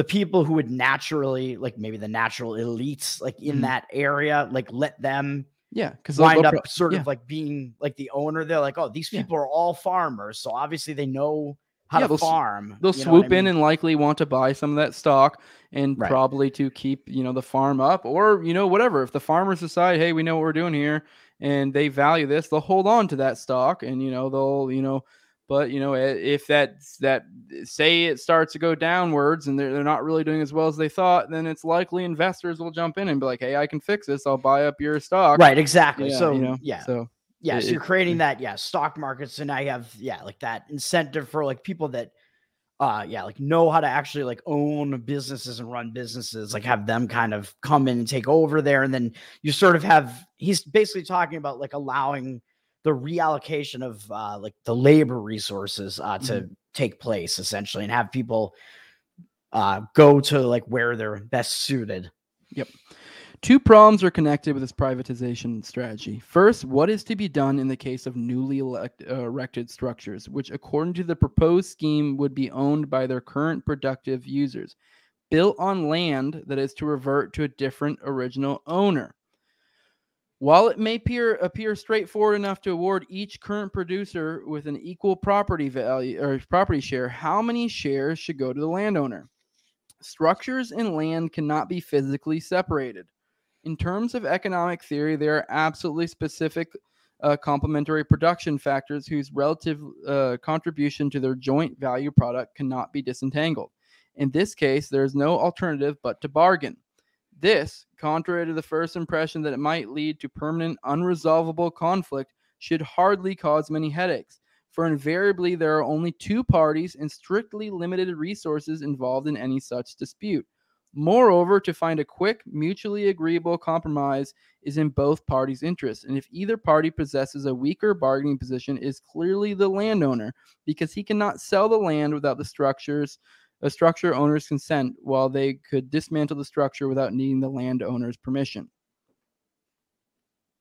the people who would naturally like maybe the natural elites like in Mhm. that area like let them yeah because wind up sort yeah. of like being like the owner they're like oh these Yeah. people are all farmers so obviously they know how Yeah, to they'll farm they'll know I swoop in and likely want to buy some of that stock and Right. probably to keep you know the farm up or you know whatever if the farmers decide hey we know what we're doing here and they value this they'll hold on to that stock and you know they'll you know but you know if that that say it starts to go downwards and they're, they're not really doing as well as they thought then it's likely investors will jump in and be like hey i can fix this. I'll buy up your stock. Right exactly. Yeah, so you know yeah. so yeah it- so you're creating that yeah stock markets and i have yeah like that incentive for like people that uh yeah like know how to actually like own businesses and run businesses like have them kind of come in and take over there and then you sort of have he's basically talking about like allowing the reallocation of uh like the labor resources uh to take place essentially and have people uh go to like where they're best suited Yep. Two problems are connected with this privatization strategy. First, what is to be done in the case of newly elect, uh, erected structures, which, according to the proposed scheme, would be owned by their current productive users, built on land that is to revert to a different original owner? While it may appear, appear straightforward enough to award each current producer with an equal property value or property share, how many shares should go to the landowner? Structures and land cannot be physically separated. In terms of economic theory, there are absolutely specific uh, complementary production factors whose relative uh, contribution to their joint value product cannot be disentangled. In this case, there is no alternative but to bargain. This, contrary to the first impression that it might lead to permanent, unresolvable conflict, should hardly cause many headaches, for invariably there are only two parties and strictly limited resources involved in any such dispute. Moreover, to find a quick, mutually agreeable compromise is in both parties' interest, and if either party possesses a weaker bargaining position, it is clearly the landowner because he cannot sell the land without the structures a structure owner's consent while they could dismantle the structure without needing the landowner's permission.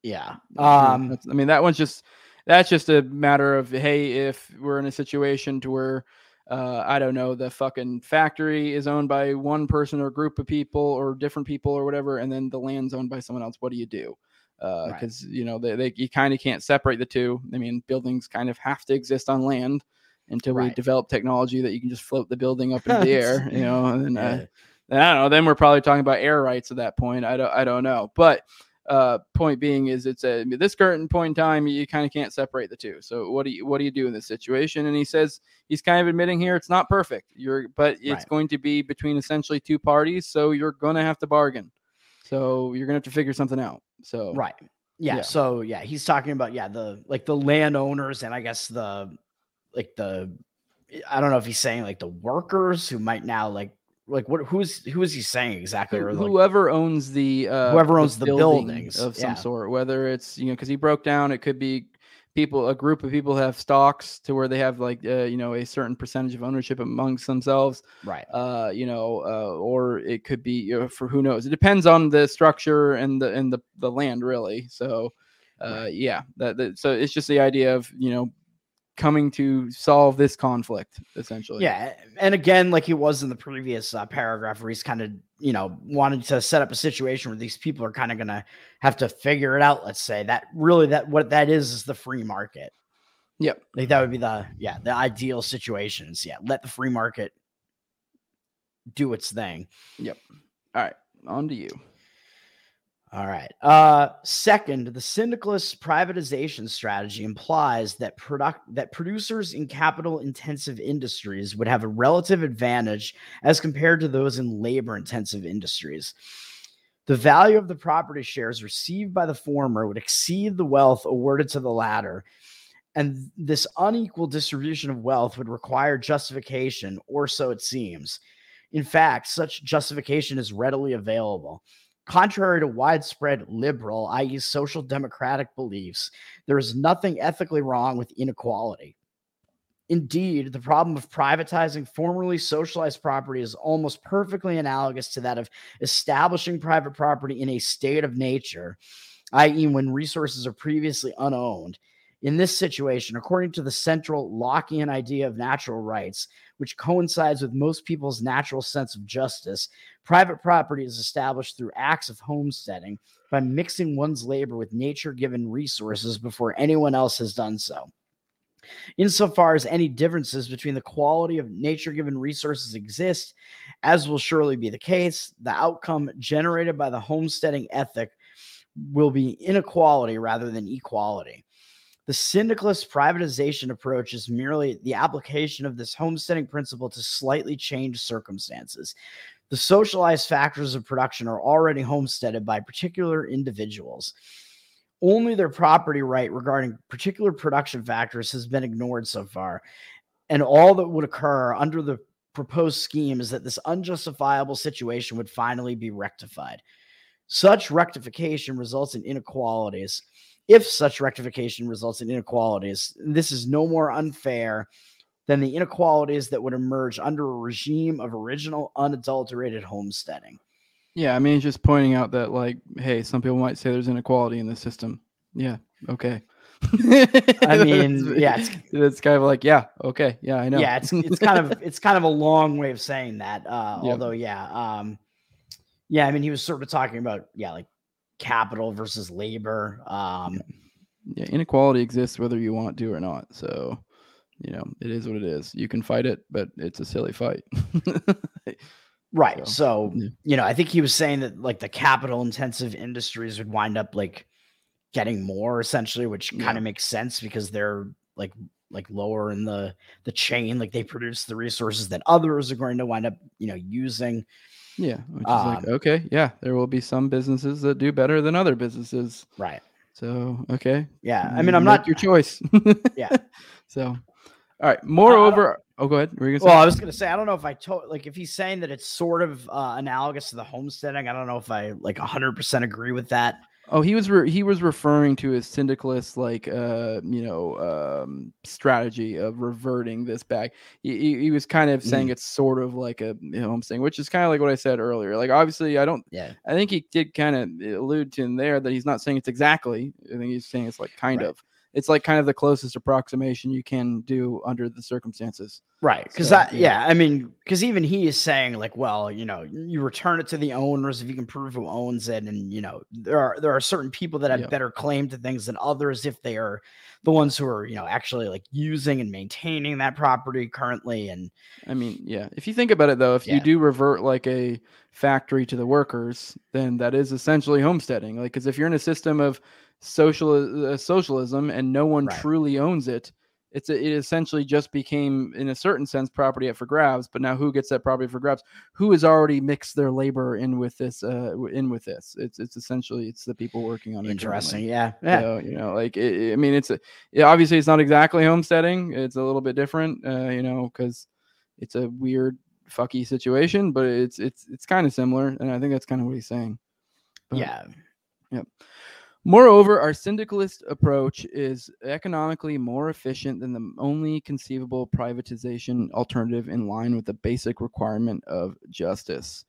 Yeah. Um, I mean, that one's just that's just a matter of hey, if we're in a situation to where uh, I don't know, the fucking factory is owned by one person or group of people or different people or whatever, and then the land's owned by someone else. What do you do? Right. Because you know they, they you kind of can't separate the two. I mean, buildings kind of have to exist on land until we develop technology that you can just float the building up into the air. You know, and then, uh, then I don't know. Then we're probably talking about air rights at that point. I don't. I don't know. But uh, point being is, it's a this certain point in time you kind of can't separate the two. So what do you what do you do in this situation? And he says he's kind of admitting here it's not perfect. You're but it's Right. going to be between essentially two parties. So you're gonna have to bargain. So you're gonna have to figure something out. So Right. Yeah, Yeah. So yeah, he's talking about yeah the like the landowners and I guess the like the I don't know if he's saying like the workers who might now like like what who's who is he saying exactly or like whoever owns the uh, Whoever owns the building buildings, of some yeah. sort, whether it's you know because he broke down, it could be people, a group of people have stocks to where they have like uh, you know a certain percentage of ownership amongst themselves, right uh, you know, uh, or it could be you know, for who knows. It depends on the structure and the and the the land really. So, uh, Right. yeah, that, that so it's just the idea of you know coming to solve this conflict essentially. yeah and again like he was in the previous uh, paragraph where he's kind of you know wanted to set up a situation where these people are kind of gonna have to figure it out let's say that really that what that is is the free market Yep. like that would be the yeah the ideal situations yeah let the free market do its thing Yep. All right, on to you. All right. Uh, second, the syndicalist privatization strategy implies that product that producers in capital-intensive industries would have a relative advantage as compared to those in labor-intensive industries. The value of the property shares received by the former would exceed the wealth awarded to the latter, and this unequal distribution of wealth would require justification, or so it seems. In fact, such justification is readily available. Contrary to widespread liberal, i.e., social democratic beliefs, there is nothing ethically wrong with inequality. Indeed, the problem of privatizing formerly socialized property is almost perfectly analogous to that of establishing private property in a state of nature, i.e., when resources are previously unowned. In this situation, according to the central Lockean idea of natural rights, which coincides with most people's natural sense of justice, private property is established through acts of homesteading by mixing one's labor with nature given resources before anyone else has done so. Insofar as any differences between the quality of nature given resources exist, as will surely be the case, the outcome generated by the homesteading ethic will be inequality rather than equality. The syndicalist privatization approach is merely the application of this homesteading principle to slightly changed circumstances. The socialized factors of production are already homesteaded by particular individuals. Only their property right regarding particular production factors has been ignored so far. And all that would occur under the proposed scheme is that this unjustifiable situation would finally be rectified. Such rectification results in inequalities. If such rectification results in inequalities, this is no more unfair than the inequalities that would emerge under a regime of original unadulterated homesteading. Yeah, I mean, it's just pointing out that, like, hey, some people might say there's inequality in the system. Yeah, okay. I mean, yeah, it's, it's kind of like, yeah, okay, yeah, I know. yeah, it's it's kind of it's kind of a long way of saying that. Uh, Yeah. Although, yeah, um, yeah, I mean, he was sort of talking about yeah, like capital versus labor. Um, yeah, inequality exists whether you want to or not. So, you know, it is what it is. You can fight it, but it's a silly fight. Right. So, So, yeah. you know, I think he was saying that like the capital intensive industries would wind up like getting more essentially, which kind of makes sense because they're like like lower in the the chain, like they produce the resources that others are going to wind up, you know, using. yeah, which is like, Um, okay, yeah, there will be some businesses that do better than other businesses. Right. So, okay. Yeah. I mean, I'm make not your choice. Yeah. So, all right. Moreover, oh, go ahead. Were you Well. I was gonna say I don't know if I told like if he's saying that it's sort of uh, analogous to the homesteading. I don't know if I like 100 percent agree with that. Oh, he was re- he was referring to his syndicalist like uh you know um strategy of reverting this back. He, he, was kind of saying Mm. it's sort of like a you know what which is kind of like what I said earlier. Like obviously I don't Yeah. I think he did kind of allude to in there that he's not saying it's exactly. I think he's saying it's like kind Right. of. It's like kind of the closest approximation you can do under the circumstances. Right. Because So, that, yeah. yeah. I mean, because even he is saying, like, well, you know, you return it to the owners if you can prove who owns it. And, you know, there are there are certain people that have Yeah. better claim to things than others if they are the ones who are, you know, actually like using and maintaining that property currently. And I mean, yeah. If you think about it, though, if you do revert like a factory to the workers, then that is essentially homesteading. Like, because if you're in a system of social uh, socialism and no one Right. truly owns it, it's a, it essentially just became, in a certain sense, property up for grabs. But now, who gets that property for grabs? Who has already mixed their labor in with this? Uh, in with this? It's it's essentially it's the people working on it. currently. interesting. Yeah. Yeah. So, you know, like it, I mean, it's a yeah, obviously it's not exactly homesteading. It's a little bit different, uh, you know, because it's a weird fucky situation, but it's it's it's kind of similar, and I think that's kind of what he's saying. But- yeah. Moreover, our syndicalist approach is economically more efficient than the only conceivable privatization alternative in line with the basic requirement of justice.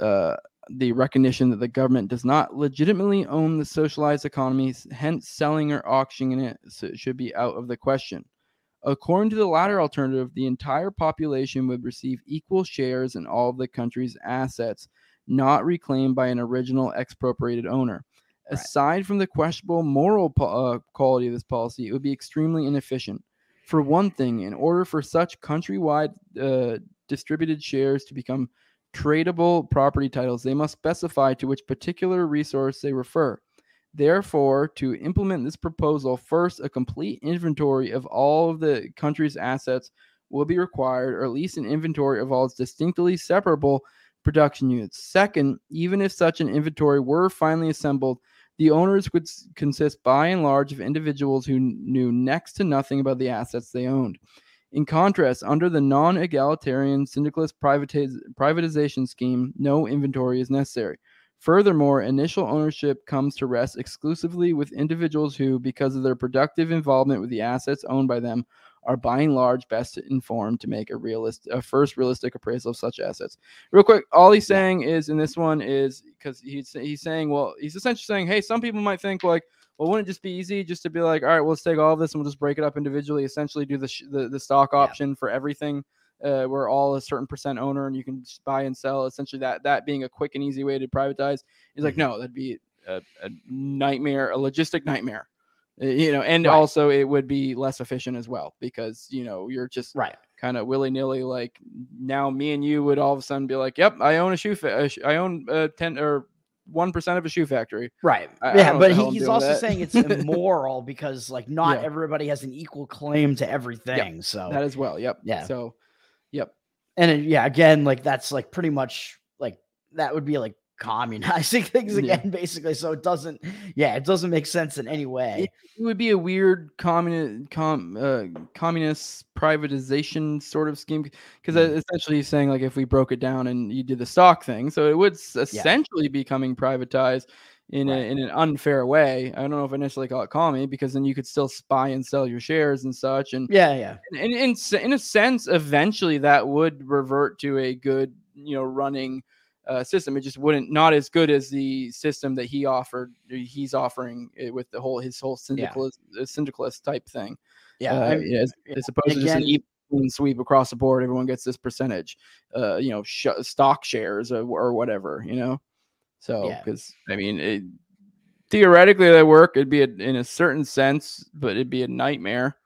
Uh, the recognition that the government does not legitimately own the socialized economies, hence selling or auctioning it should be out of the question. According to the latter alternative, the entire population would receive equal shares in all of the country's assets, not reclaimed by an original expropriated owner. Aside from the questionable moral po- uh, quality of this policy, it would be extremely inefficient. For one thing, in order for such countrywide uh, distributed shares to become tradable property titles, they must specify to which particular resource they refer. Therefore, to implement this proposal, first, a complete inventory of all of the country's assets will be required, or at least an inventory of all its distinctly separable production units. Second, even if such an inventory were finally assembled, the owners would consist by and large of individuals who knew next to nothing about the assets they owned. In contrast, under the non egalitarian syndicalist privatiz- privatization scheme, no inventory is necessary. Furthermore, initial ownership comes to rest exclusively with individuals who, because of their productive involvement with the assets owned by them, are by and large best informed to make a realist, a first realistic appraisal of such assets. Real quick, all he's saying is in this one is because he's he's saying, well, he's essentially saying, hey, some people might think like, well, wouldn't it just be easy just to be like, all right, well, let's take all of this and we'll just break it up individually, essentially do the sh- the, the stock Yeah. option for everything. Uh, we're all a certain percent owner and you can just buy and sell. Essentially, that that being a quick and easy way to privatize. He's like, Mhm. no, that'd be a, a nightmare, a logistic nightmare. Uh, You know, and Right. also it would be less efficient as well because you know you're just Right. kind of willy nilly. Like now, me and you would all of a sudden be like, "Yep, I own a shoe. Fa- I own uh, ten or one percent of a shoe factory." Right. I- I yeah, what but he, he's also saying it's immoral because like not Yeah. everybody has an equal claim to everything. So That as well. Yep. Yeah. So, yep. and yeah, again, like that's like pretty much like that would be like communizing things Yeah. again, basically. So it doesn't, yeah, it doesn't make sense in any way. It would be a weird communist com, uh, communist privatization sort of scheme because Mm. essentially he's saying like if we broke it down and you did the stock thing, so it would essentially becoming privatized in Right. a in an unfair way. I don't know if I necessarily call it commie because then you could still buy and sell your shares and such, and Yeah, yeah, in in, in a sense, eventually that would revert to a good you know running. Uh, system it just wouldn't not as good as the system that he offered he's offering it with the whole his whole syndicalist uh, syndicalist type thing yeah. uh, I'm- yeah, as, yeah. as opposed to just an even sweep across the board. Everyone gets this percentage, uh, you know, sh- stock shares or, or whatever, you know. So, Yeah. because I mean, it, theoretically that work. It'd be a, in a certain sense, but it'd be a nightmare.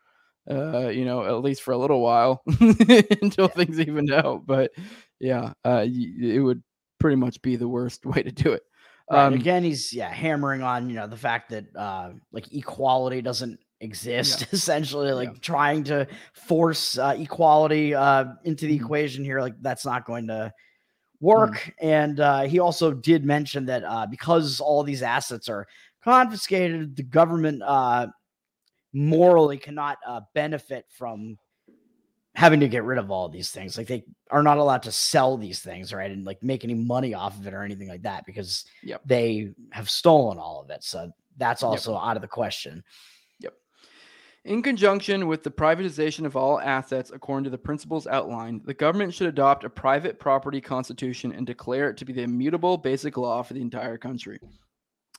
Uh, you know, at least for a little while until Yeah. things even out. But yeah, uh, it would pretty much be the worst way to do it. Right. Um, Again, he's yeah hammering on you know the fact that uh like equality doesn't exist essentially like Yeah. trying to force uh, equality uh into the Mhm. equation here like that's not going to work and uh he also did mention that uh because all these assets are confiscated the government uh morally cannot uh benefit from having to get rid of all these things. Like they are not allowed to sell these things, right? And like make any money off of it or anything like that because Yep. they have stolen all of it. So that's also out of the question. Yep. In conjunction with the privatization of all assets according to the principles outlined, the government should adopt a private property constitution and declare it to be the immutable basic law for the entire country.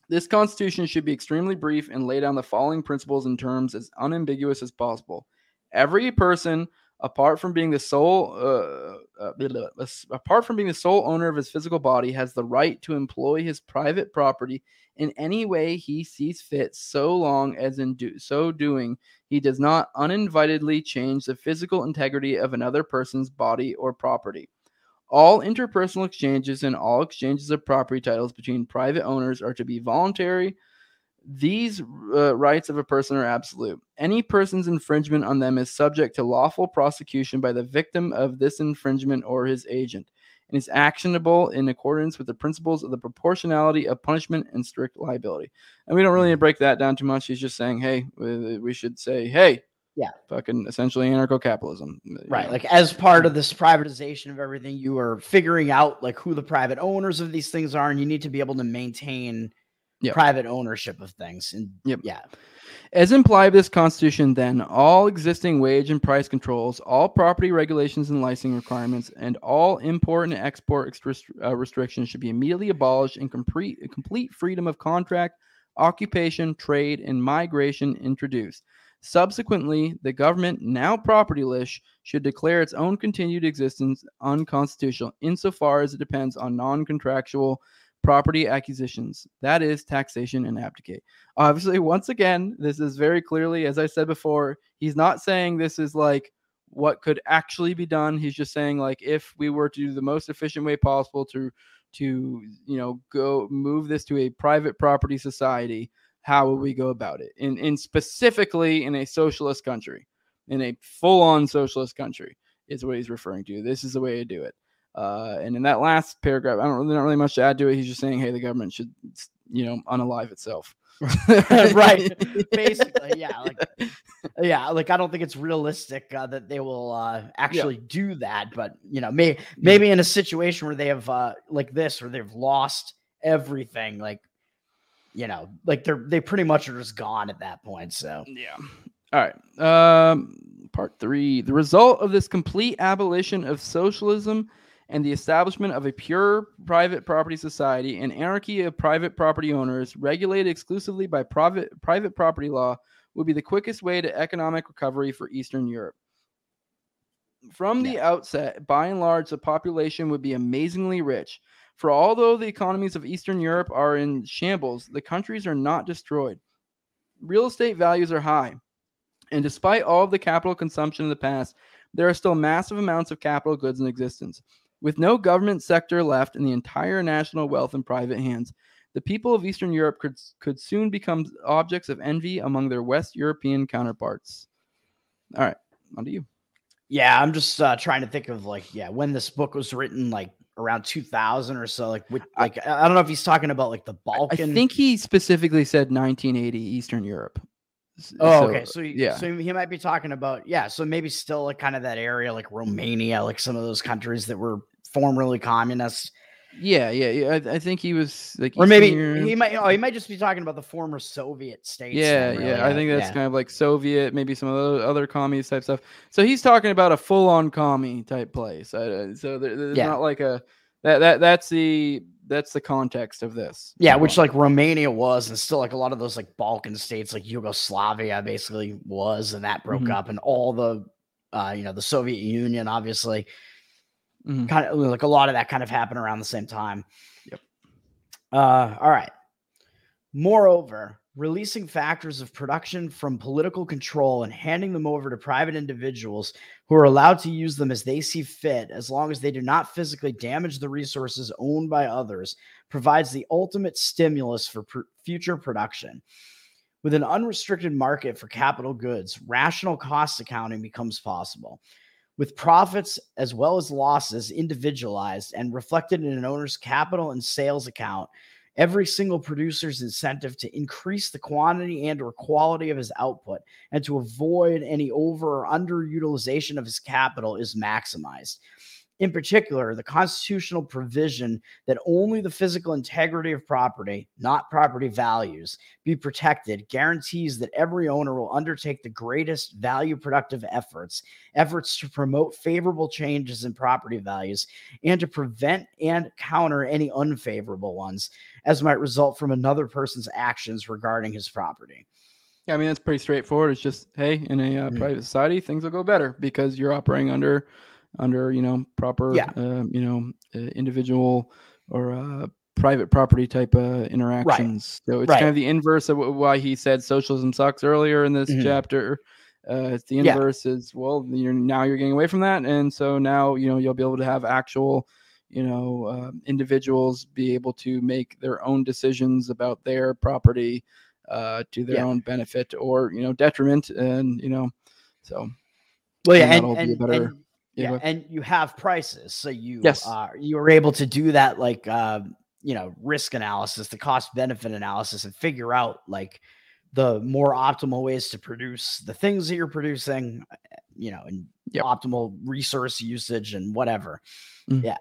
This constitution should be extremely brief and lay down the following principles in terms as unambiguous as possible. Every person, apart from being the sole, uh, uh, apart from being the sole owner of his physical body, has the right to employ his private property in any way he sees fit, so long as in do, so doing he does not uninvitedly change the physical integrity of another person's body or property. All interpersonal exchanges and all exchanges of property titles between private owners are to be voluntary. These uh, rights of a person are absolute. Any person's infringement on them is subject to lawful prosecution by the victim of this infringement or his agent, and is actionable in accordance with the principles of the proportionality of punishment and strict liability. And we don't really break that down too much. He's just saying, hey, we should say, hey, Yeah. fucking essentially anarcho-capitalism, Right. know. Like as part of this privatization of everything, you are figuring out like who the private owners of these things are, and you need to be able to maintain Yep. private ownership of things. And Yep. yeah. As implied by this Constitution, then, all existing wage and price controls, all property regulations and licensing requirements, and all import and export extris- uh, restrictions should be immediately abolished and complete, complete freedom of contract, occupation, trade, and migration introduced. Subsequently, the government, now propertyless, should declare its own continued existence unconstitutional insofar as it depends on non contractual property acquisitions, that is, taxation and abdicate. Obviously once again this is very clearly as i said before he's not saying this is like what could actually be done. He's just saying like if we were to do the most efficient way possible to to you know go move this to a private property society how would we go about it? In in specifically in a socialist country in a full-on socialist country is what he's referring to. This is the way to do it uh, and in that last paragraph, I don't really not really much to add to it. He's just saying, hey, the government should, you know, unalive itself. right. Basically, yeah. Like, yeah. Like, I don't think it's realistic uh, that they will uh, actually do that. But, you know, may, maybe in a situation where they have, uh, like this, where they've lost everything, like, you know, like they're, they pretty much are just gone at that point. So, Yeah. All right. Um, part three. The result of this complete abolition of socialism and the establishment of a pure private property society and anarchy of private property owners regulated exclusively by private private property law would be the quickest way to economic recovery for Eastern Europe. From the outset, by and large, the population would be amazingly rich. For although the economies of Eastern Europe are in shambles, the countries are not destroyed. Real estate values are high. And despite all of the capital consumption in the past, there are still massive amounts of capital goods in existence. With no government sector left and the entire national wealth in private hands, the people of Eastern Europe could, could soon become objects of envy among their West European counterparts. All right, on to you. yeah, I'm just uh, trying to think of like, yeah, when this book was written, like around 2000 or so. Like, with, I- like, I I don't know if he's talking about like the Balkans. I think he specifically said 1980 Eastern Europe. Oh, so, okay. So yeah, so he might be talking about yeah. So maybe still like kind of that area like Romania, like some of those countries that were formerly communist, yeah, yeah, yeah. I, I think he was like, or maybe he might. Oh, he might just be talking about the former Soviet states. Yeah, then, yeah. really, I think that's yeah. kind of like Soviet, maybe some of the other communist type stuff. So he's talking about a full-on commie type place. So there, there's Yeah. not like a that that that's the that's the context of this. yeah, which like Romania was, and still like a lot of those like Balkan states, like Yugoslavia, basically was, and that broke Mhm. up, and all the, uh, you know, the Soviet Union, obviously, Mhm. kind of like a lot of that kind of happened around the same time. Yep. Uh, all right. Moreover, releasing factors of production from political control and handing them over to private individuals who are allowed to use them as they see fit, as long as they do not physically damage the resources owned by others, provides the ultimate stimulus for pr- future production. With an unrestricted market for capital goods, rational cost accounting becomes possible. With profits as well as losses individualized and reflected in an owner's capital and sales account, every single producer's incentive to increase the quantity and or quality of his output and to avoid any over or underutilization of his capital is maximized in particular, the constitutional provision that only the physical integrity of property, not property values, be protected guarantees that every owner will undertake the greatest value productive efforts, efforts to promote favorable changes in property values and to prevent and counter any unfavorable ones as might result from another person's actions regarding his property. Yeah, I mean, that's pretty straightforward. It's just, hey, in a uh, mm. private society, things will go better because you're operating under under you know proper yeah. uh, you know uh, individual or uh, private property type uh, interactions. Right. So it's right. kind of the inverse of why he said socialism sucks earlier in this mm-hmm. chapter. Uh, it's the inverse yeah. is well, you're now you're getting away from that, and so now you know you'll be able to have actual, you know, uh, individuals be able to make their own decisions about their property uh, to their yeah. own benefit or you know detriment, and you know, so well, yeah, and, and, and, yeah, and you have prices, so you yes. uh, you are able to do that like uh, you know risk analysis, the cost benefit analysis, and figure out like the more optimal ways to produce the things that you're producing, you know, and yep. optimal resource usage and whatever. Mm. Yeah.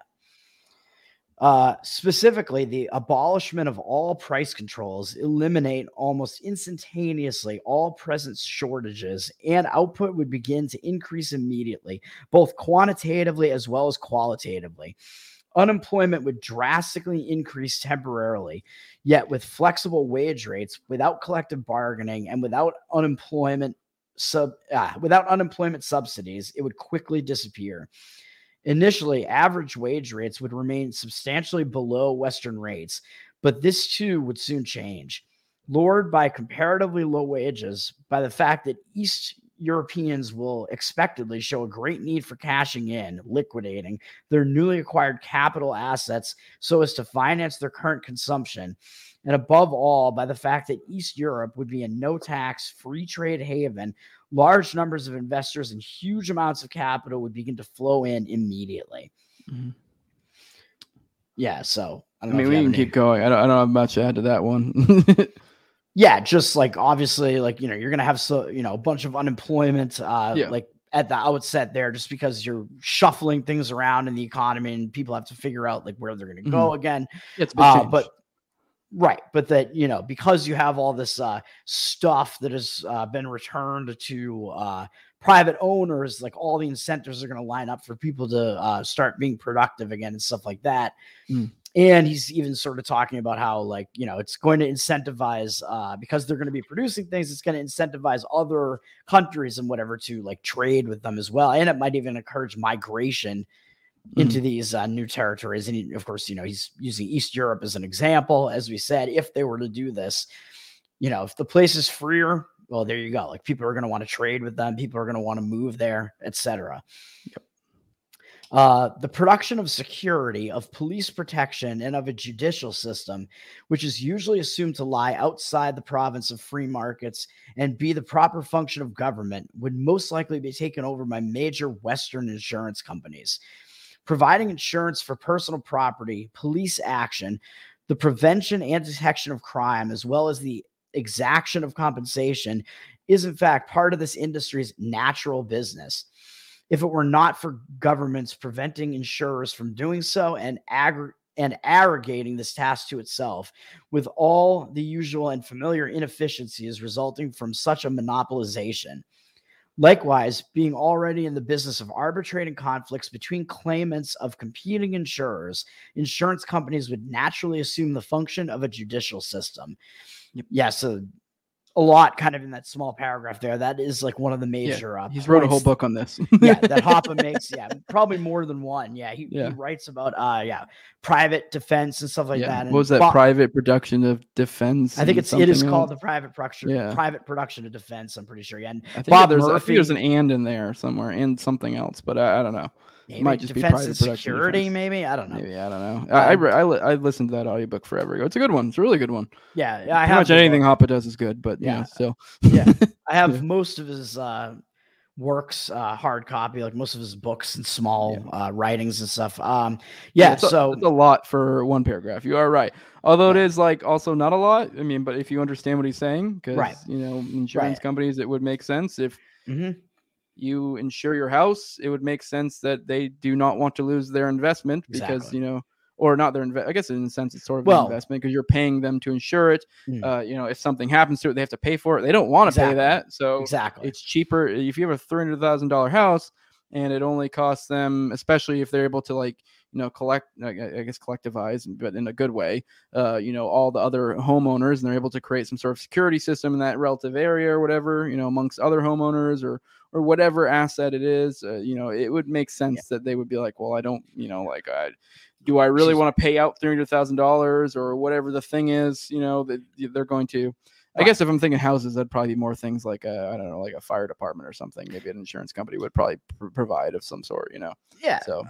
Uh, specifically, the abolishment of all price controls eliminate almost instantaneously all present shortages, and output would begin to increase immediately, both quantitatively as well as qualitatively. Unemployment would drastically increase temporarily, yet with flexible wage rates, without collective bargaining, and without unemployment sub uh, without unemployment subsidies, it would quickly disappear. Initially, average wage rates would remain substantially below Western rates, but this too would soon change. Lured by comparatively low wages, by the fact that East Europeans will expectedly show a great need for cashing in, liquidating their newly acquired capital assets so as to finance their current consumption. And above all, by the fact that East Europe would be a no tax free trade haven large numbers of investors and huge amounts of capital would begin to flow in immediately. Mm-hmm. Yeah, so I, I mean, we can any... keep going. I don't, I don't have much to add to that one. yeah, just like obviously, like you know, you're gonna have so you know a bunch of unemployment, uh, yeah. like at the outset there, just because you're shuffling things around in the economy and people have to figure out like where they're gonna go mm-hmm. again. It's uh, but Right, but that you know because you have all this uh, stuff that has uh, been returned to uh, private owners, like all the incentives are going to line up for people to uh, start being productive again and stuff like that. Mm. And he's even sort of talking about how like you know it's going to incentivize uh, because they're going to be producing things. It's going to incentivize other countries and whatever to like trade with them as well, and it might even encourage migration into mm-hmm. these uh, new territories. And he, of course, you know, he's using East Europe as an example. As we said, if they were to do this, you know, if the place is freer, well, there you go. Like people are going to want to trade with them, people are going to want to move there, etc. Yep. Uh, the production of security, of police protection, and of a judicial system, which is usually assumed to lie outside the province of free markets and be the proper function of government, would most likely be taken over by major Western insurance companies providing insurance for personal property, police action, the prevention and detection of crime, as well as the exaction of compensation, is in fact part of this industry's natural business. If it were not for governments preventing insurers from doing so and aggr- and arrogating this task to itself with all the usual and familiar inefficiencies resulting from such a monopolization. Likewise, being already in the business of arbitrating conflicts between claimants of competing insurers, insurance companies would naturally assume the function of a judicial system. Yeah, so a lot kind of in that small paragraph there. That is like one of the major. Yeah, uh, he's wrote a whole book on this. yeah, that Hoppe makes. Yeah, probably more than one. Yeah, he, yeah. he writes about uh yeah private defense and stuff like yeah. that. And what was that private production of defense? I think it's it is else? called the private production. Yeah. private production of defense. I'm pretty sure. Yeah, and I think Bob there's Murphy, I think there's an and in there somewhere and something else, but I, I don't know. Maybe might just defense be private and security. Defense. Maybe I don't know. Maybe I don't know. I, I, I, I, listened to that audiobook forever ago. It's a good one. It's a really good one. Yeah, yeah. I Pretty much anything Hoppe does is good, but yeah, so yeah, I have yeah. most of his uh, works, uh, hard copy, like most of his books and small yeah. uh, writings and stuff. Um, yeah, yeah it's so a, it's a lot for one paragraph. You are right. Although yeah. it is like also not a lot. I mean, but if you understand what he's saying, because right. you know, insurance right. companies, it would make sense if. Mm-hmm. You insure your house, it would make sense that they do not want to lose their investment exactly. because you know or not their invest. I guess in a sense it's sort of well, an investment because you're paying them to insure it. Mm. Uh, you know, if something happens to it, they have to pay for it. They don't want to exactly. pay that, so exactly it's cheaper if you have a three hundred thousand dollar house and it only costs them, especially if they're able to like you know collect, I guess collectivize, but in a good way. Uh, you know, all the other homeowners and they're able to create some sort of security system in that relative area or whatever. You know, amongst other homeowners or or whatever asset it is, uh, you know, it would make sense yeah. that they would be like, well, I don't, you know, like I do I really want to pay out three hundred thousand dollars or whatever the thing is? You know that they're going to. I guess if I'm thinking houses, that'd probably be more things like I don't know, like a fire department or something. Maybe an insurance company would probably pr- provide of some sort. You know. Yeah. So.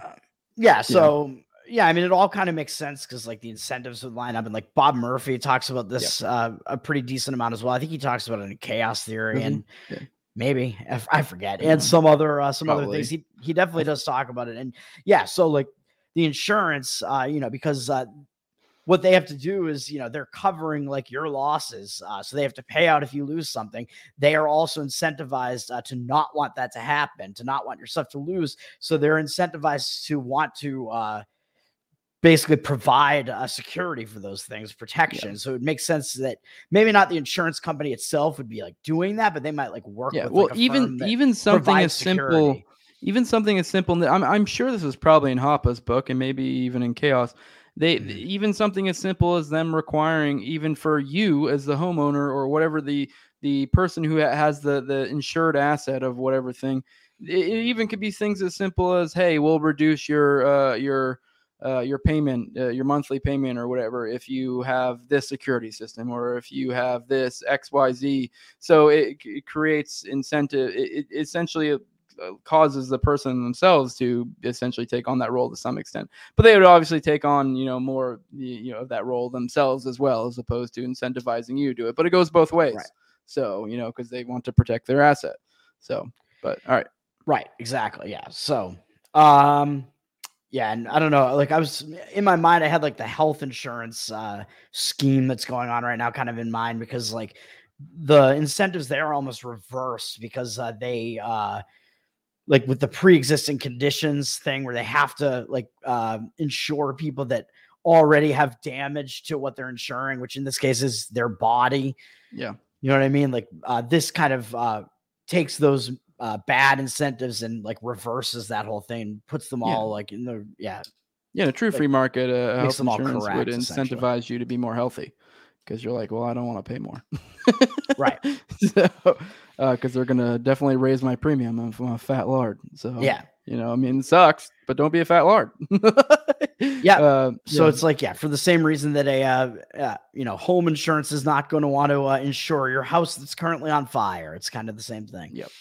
Yeah. So. Yeah. yeah. I mean, it all kind of makes sense because like the incentives would line up, and like Bob Murphy talks about this uh, a pretty decent amount as well. I think he talks about it in Chaos Theory, mm-hmm. and yeah. maybe I forget, and some other uh, some Probably. other things. He he definitely does talk about it, and yeah. So like the insurance, uh, you know, because uh, what they have to do is, you know, they're covering like your losses. Uh, so they have to pay out if you lose something. They are also incentivized uh, to not want that to happen, to not want yourself to lose. So they're incentivized to want to uh, basically provide uh, security for those things, protection. Yeah. So it makes sense that maybe not the insurance company itself would be like doing that, but they might like work. Yeah. With, well, like, even even something as security. simple even something as simple. I'm, I'm sure this is probably in Hoppe's book and maybe even in Chaos. They mm-hmm. even something as simple as them requiring even for you as the homeowner or whatever the the person who has the the insured asset of whatever thing. It, even could be things as simple as, hey, we'll reduce your uh, your uh, your payment, uh, your monthly payment, or whatever, if you have this security system or if you have this X Y Z. So it, it creates incentive. It, it essentially causes the person themselves to essentially take on that role to some extent. But they would obviously take on, you know, more you know of that role themselves as well, as opposed to incentivizing you to do it. But it goes both ways. Right. So you know, because they want to protect their asset. So, but all right. Right. Exactly. Yeah. So, um, yeah, and I don't know. Like I was in my mind, I had like the health insurance uh, scheme that's going on right now, kind of in mind because like the incentives there are almost reversed because uh, they uh, like with the pre-existing conditions thing where they have to like uh, insure people that already have damage to what they're insuring which in this case is their body yeah you know what i mean like uh, this kind of uh, takes those uh, bad incentives and like reverses that whole thing puts them Yeah. all like in the yeah Yeah, a true Like, free market uh, health them insurance would correct, essentially. incentivize you to be more healthy because you're like, well, I don't want to pay more. Right. so, because they're gonna definitely raise my premium if I'm a fat lard. So yeah you know, I mean, it sucks, but don't be a fat lard. Yeah. Uh, so yeah. it's like yeah for the same reason that a uh, uh, you know home insurance is not going to want to uh, insure your house that's currently on fire it's kind of the same thing Yep.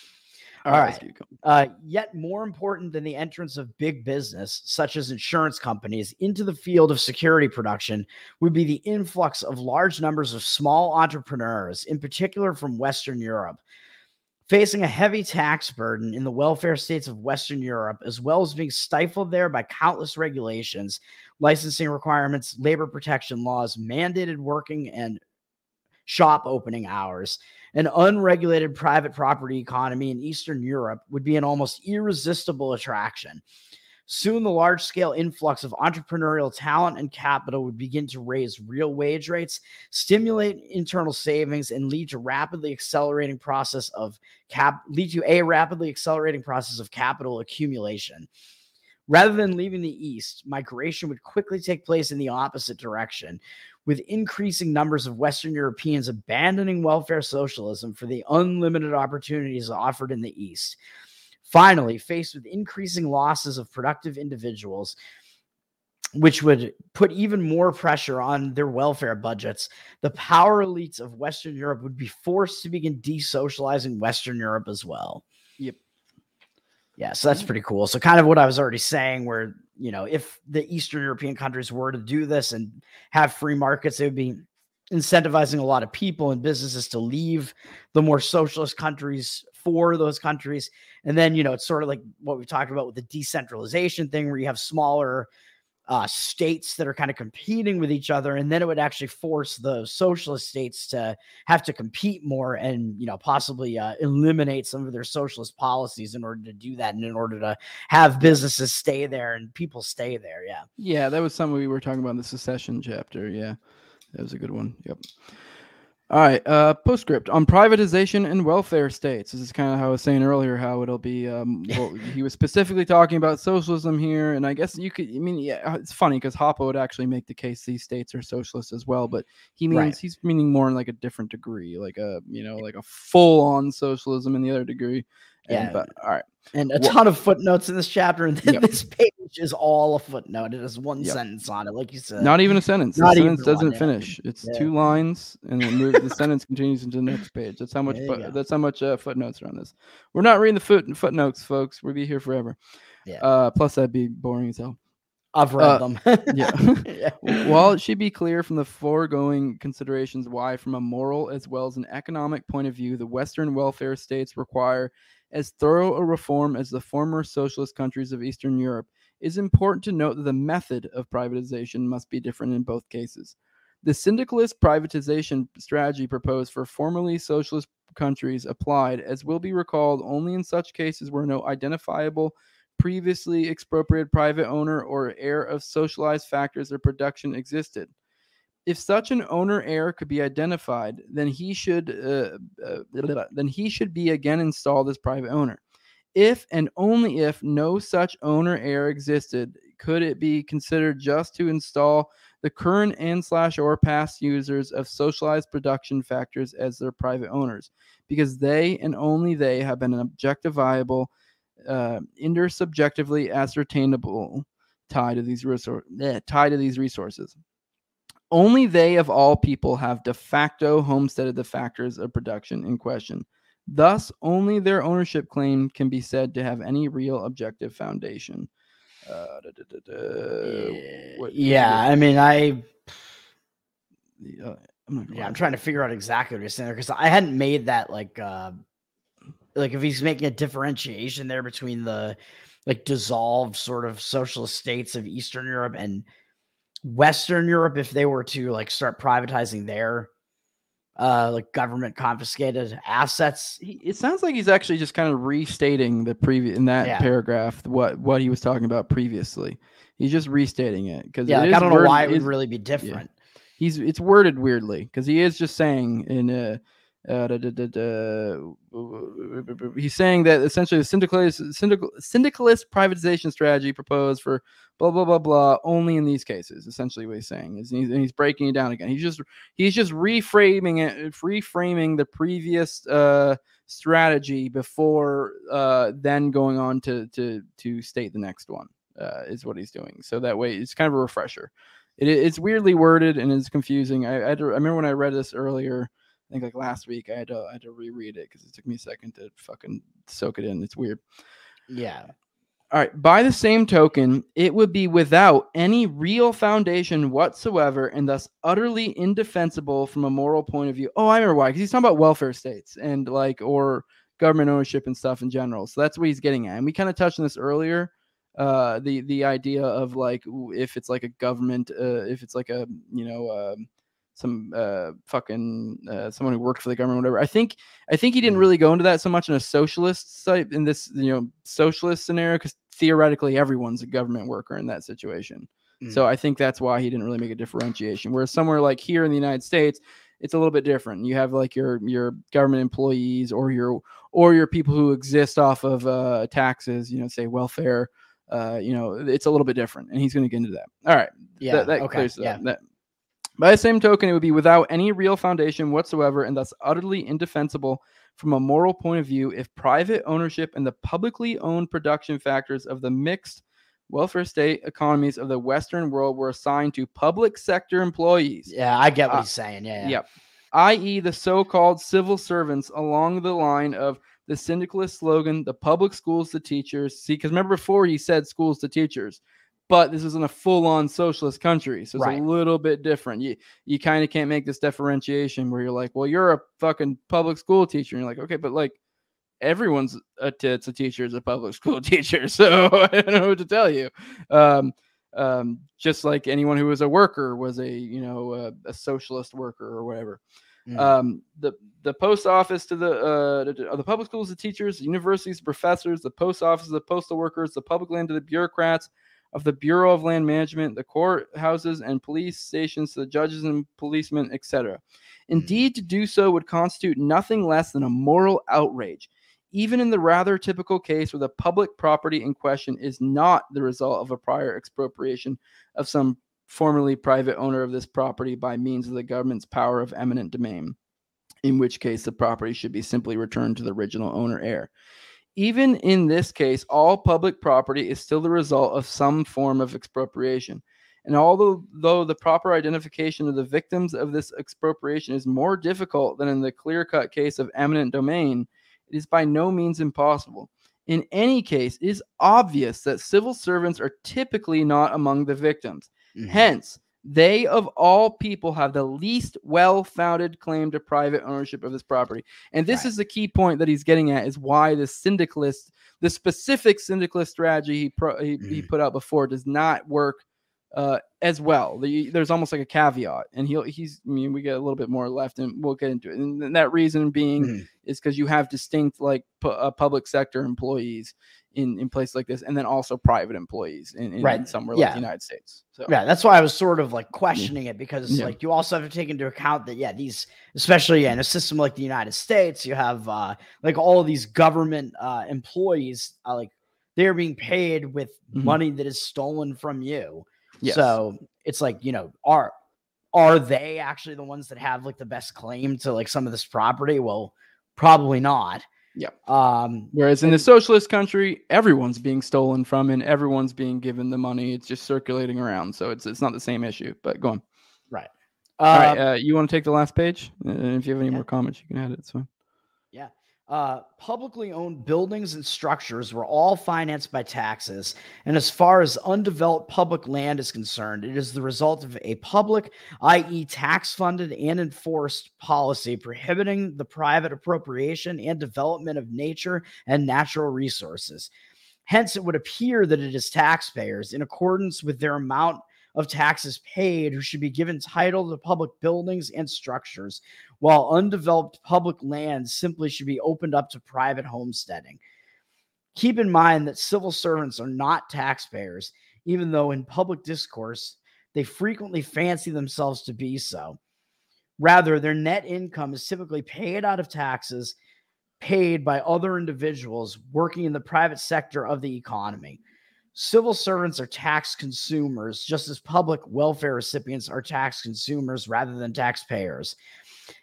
All All right. going. Uh, yet more important than the entrance of big business, such as insurance companies, into the field of security production would be the influx of large numbers of small entrepreneurs, in particular from Western Europe. Facing a heavy tax burden in the welfare states of Western Europe, as well as being stifled there by countless regulations, licensing requirements, labor protection laws, mandated working and shop opening hours, an unregulated private property economy in Eastern Europe would be an almost irresistible attraction. Soon, the large scale influx of entrepreneurial talent and capital would begin to raise real wage rates, stimulate internal savings, and lead to rapidly accelerating process of cap lead to a rapidly accelerating process of capital accumulation. Rather than leaving the east, migration would quickly take place in the opposite direction, with increasing numbers of Western Europeans abandoning welfare socialism for the unlimited opportunities offered in the East. Finally, faced with increasing losses of productive individuals, which would put even more pressure on their welfare budgets, the power elites of Western Europe would be forced to begin desocializing Western Europe as well. Yep. Yeah, so that's pretty cool. So, kind of what I was already saying, where you know, if the Eastern European countries were to do this and have free markets, they would be incentivizing a lot of people and businesses to leave the more socialist countries for those countries. And then, you know, it's sort of like what we talked about with the decentralization thing where you have smaller uh, states that are kind of competing with each other, and then it would actually force the socialist states to have to compete more and you know possibly uh, eliminate some of their socialist policies in order to do that, and in order to have businesses stay there and people stay there. Yeah, yeah, that was something we were talking about in the secession chapter. Yeah, that was a good one. Yep. All right. Uh, postscript on privatization and welfare states. This is kind of how I was saying earlier, how it'll be. Um, well, he was specifically talking about socialism here, and I guess you could. I mean, yeah, it's funny because Hoppe would actually make the case these states are socialist as well, but he means Right. he's meaning more in like a different degree, like a you know, like a full-on socialism in the other degree. And, Yeah. But all right. and a Wha- ton of footnotes in this chapter, and then Yep. this page is all a footnote. It has one Yep. sentence on it, like you said. Not even a sentence. not the even sentence doesn't yeah. finish. It's Yeah. two lines, and then moves, the sentence continues into the next page. That's how much. There you Foot, go. that's how much uh, footnotes are on this. We're not reading the foot footnotes, folks. We'll be here forever. Yeah. Uh, plus, that'd be boring as hell. I've read uh, them. Yeah. yeah. While it should be clear from the foregoing considerations why, from a moral as well as an economic point of view, the Western welfare states require as thorough a reform as the former socialist countries of Eastern Europe, it is important to note that the method of privatization must be different in both cases. The syndicalist privatization strategy proposed for formerly socialist countries applied, as will be recalled, only in such cases where no identifiable previously expropriated private owner or heir of socialized factors of production existed. If such an owner heir could be identified, then he should uh, uh, then he should be again installed as private owner. If and only if no such owner heir existed, could it be considered just to install the current and slash or past users of socialized production factors as their private owners, because they and only they have been an objectifiable uh, intersubjectively ascertainable tie to these resources tie to these resources only they of all people have de facto homesteaded the factors of production in question. Thus only their ownership claim can be said to have any real objective foundation. Uh, da, da, da, what- yeah, I mean, I uh, I'm yeah. I'm trying to figure out exactly what he's saying there because I hadn't made that like uh like if he's making a differentiation there between the like dissolved sort of socialist states of Eastern Europe and Western Europe if they were to like start privatizing their uh like government confiscated assets. it sounds like he's actually just kind of restating the previous in that Yeah. paragraph what what he was talking about previously. He's just restating it because Yeah, like, I don't know why it would really be different. he's it's worded weirdly because he is just saying in uh, uh da, da, da, he's saying that essentially the syndicalist syndical, syndicalist privatization strategy proposed for blah blah blah blah only in these cases essentially what he's saying is he's, and he's breaking it down again. He's just he's just reframing it reframing the previous uh strategy before uh then going on to to to state the next one uh is what he's doing. So that way it's kind of a refresher. It, it's weirdly worded and it's confusing. I, I, I remember when I read this earlier, I think like last week, I had to, I had to reread it because it took me a second to fucking soak it in. It's weird. Yeah. All right. By the same token, it would be without any real foundation whatsoever and thus utterly indefensible from a moral point of view. Oh, I remember why. Because he's talking about welfare states and like, or government ownership and stuff in general. So that's what he's getting at. And we kind of touched on this earlier. Uh, the the idea of like if it's like a government, uh, if it's like a you know um, some uh fucking uh, someone who worked for the government, whatever. I think I think he didn't Mhm. really go into that so much in a socialist site in this you know socialist scenario because theoretically everyone's a government worker in that situation. So I think that's why he didn't really make a differentiation. Whereas somewhere like here in the United States, it's a little bit different. You have like your your government employees or your or your people who exist off of uh, taxes. You know, say welfare. Uh, you know, it's a little bit different, and he's going to get into that. All right, Yeah. that, that okay. clears yeah. up. That- by the same token, it would be without any real foundation whatsoever, and thus utterly indefensible from a moral point of view if private ownership and the publicly owned production factors of the mixed welfare state economies of the Western world were assigned to public sector employees Yeah, I get what Uh, he's saying. Yeah. yeah. Yep. i.e., the so called civil servants along the line of the syndicalist slogan, the public schools the teachers. See, because remember before he said schools the teachers, but this isn't a full on socialist country. So it's Right. a little bit different. You, you kind of can't make this differentiation where you're like, well, you're a fucking public school teacher. And you're like, okay, but like everyone's a tits a teacher is a public school teacher. So I don't know what to tell you. Um, um, just like anyone who was a worker was a you know a, a socialist worker or whatever. Mm. Um, the the post office to the uh, the, the public schools, the teachers, universities, the professors, the post office, the postal workers, the public land to the bureaucrats of the Bureau of Land Management, the courthouses and police stations, the judges and policemen, etc. Mm. Indeed, to do so would constitute nothing less than a moral outrage, even in the rather typical case where the public property in question is not the result of a prior expropriation of some formerly private owner of this property by means of the government's power of eminent domain, in which case the property should be simply returned to the original owner heir. Even in this case, all public property is still the result of some form of expropriation. And although though the proper identification of the victims of this expropriation is more difficult than in the clear cut case of eminent domain, it is by no means impossible. In any case, it is obvious that civil servants are typically not among the victims. Mm-hmm. Hence, they of all people have the least well-founded claim to private ownership of this property. And this right. is the key point that he's getting at is why the syndicalist, the specific syndicalist strategy he, pro, he, mm-hmm. he put out before does not work uh, as well. The, there's almost like a caveat, and he'll he's. I mean, we get a little bit more left, and we'll get into it. And that reason being mm-hmm. is because you have distinct like pu- uh, public sector employees in in places like this, and then also private employees in, in, right. in somewhere yeah. like the United States. So yeah, that's why I was sort of like questioning it because yeah. like you also have to take into account that yeah, these especially yeah, in a system like the United States, you have uh like all of these government uh employees uh, like they're being paid with mm-hmm. money that is stolen from you. Yes. So it's like, you know, are are they actually the ones that have like the best claim to like some of this property? Well, probably not. Yeah. Um, Whereas in the socialist country, everyone's being stolen from and everyone's being given the money. It's just circulating around. So it's it's not the same issue. But go on. Right. Uh, All right. Um, uh, you want to take the last page? And if you have any yeah. more comments, you can add it. Yeah. Uh, publicly owned buildings and structures were all financed by taxes. And as far as undeveloped public land is concerned, it is the result of a public, i.e., tax funded and enforced policy prohibiting the private appropriation and development of nature and natural resources. Hence, it would appear that it is taxpayers, in accordance with their amount of taxes paid who should be given title to public buildings and structures, while undeveloped public lands simply should be opened up to private homesteading. Keep in mind that civil servants are not taxpayers, even though in public discourse they frequently fancy themselves to be so. Rather, their net income is typically paid out of taxes paid by other individuals working in the private sector of the economy. Civil servants are tax consumers, just as public welfare recipients are tax consumers rather than taxpayers.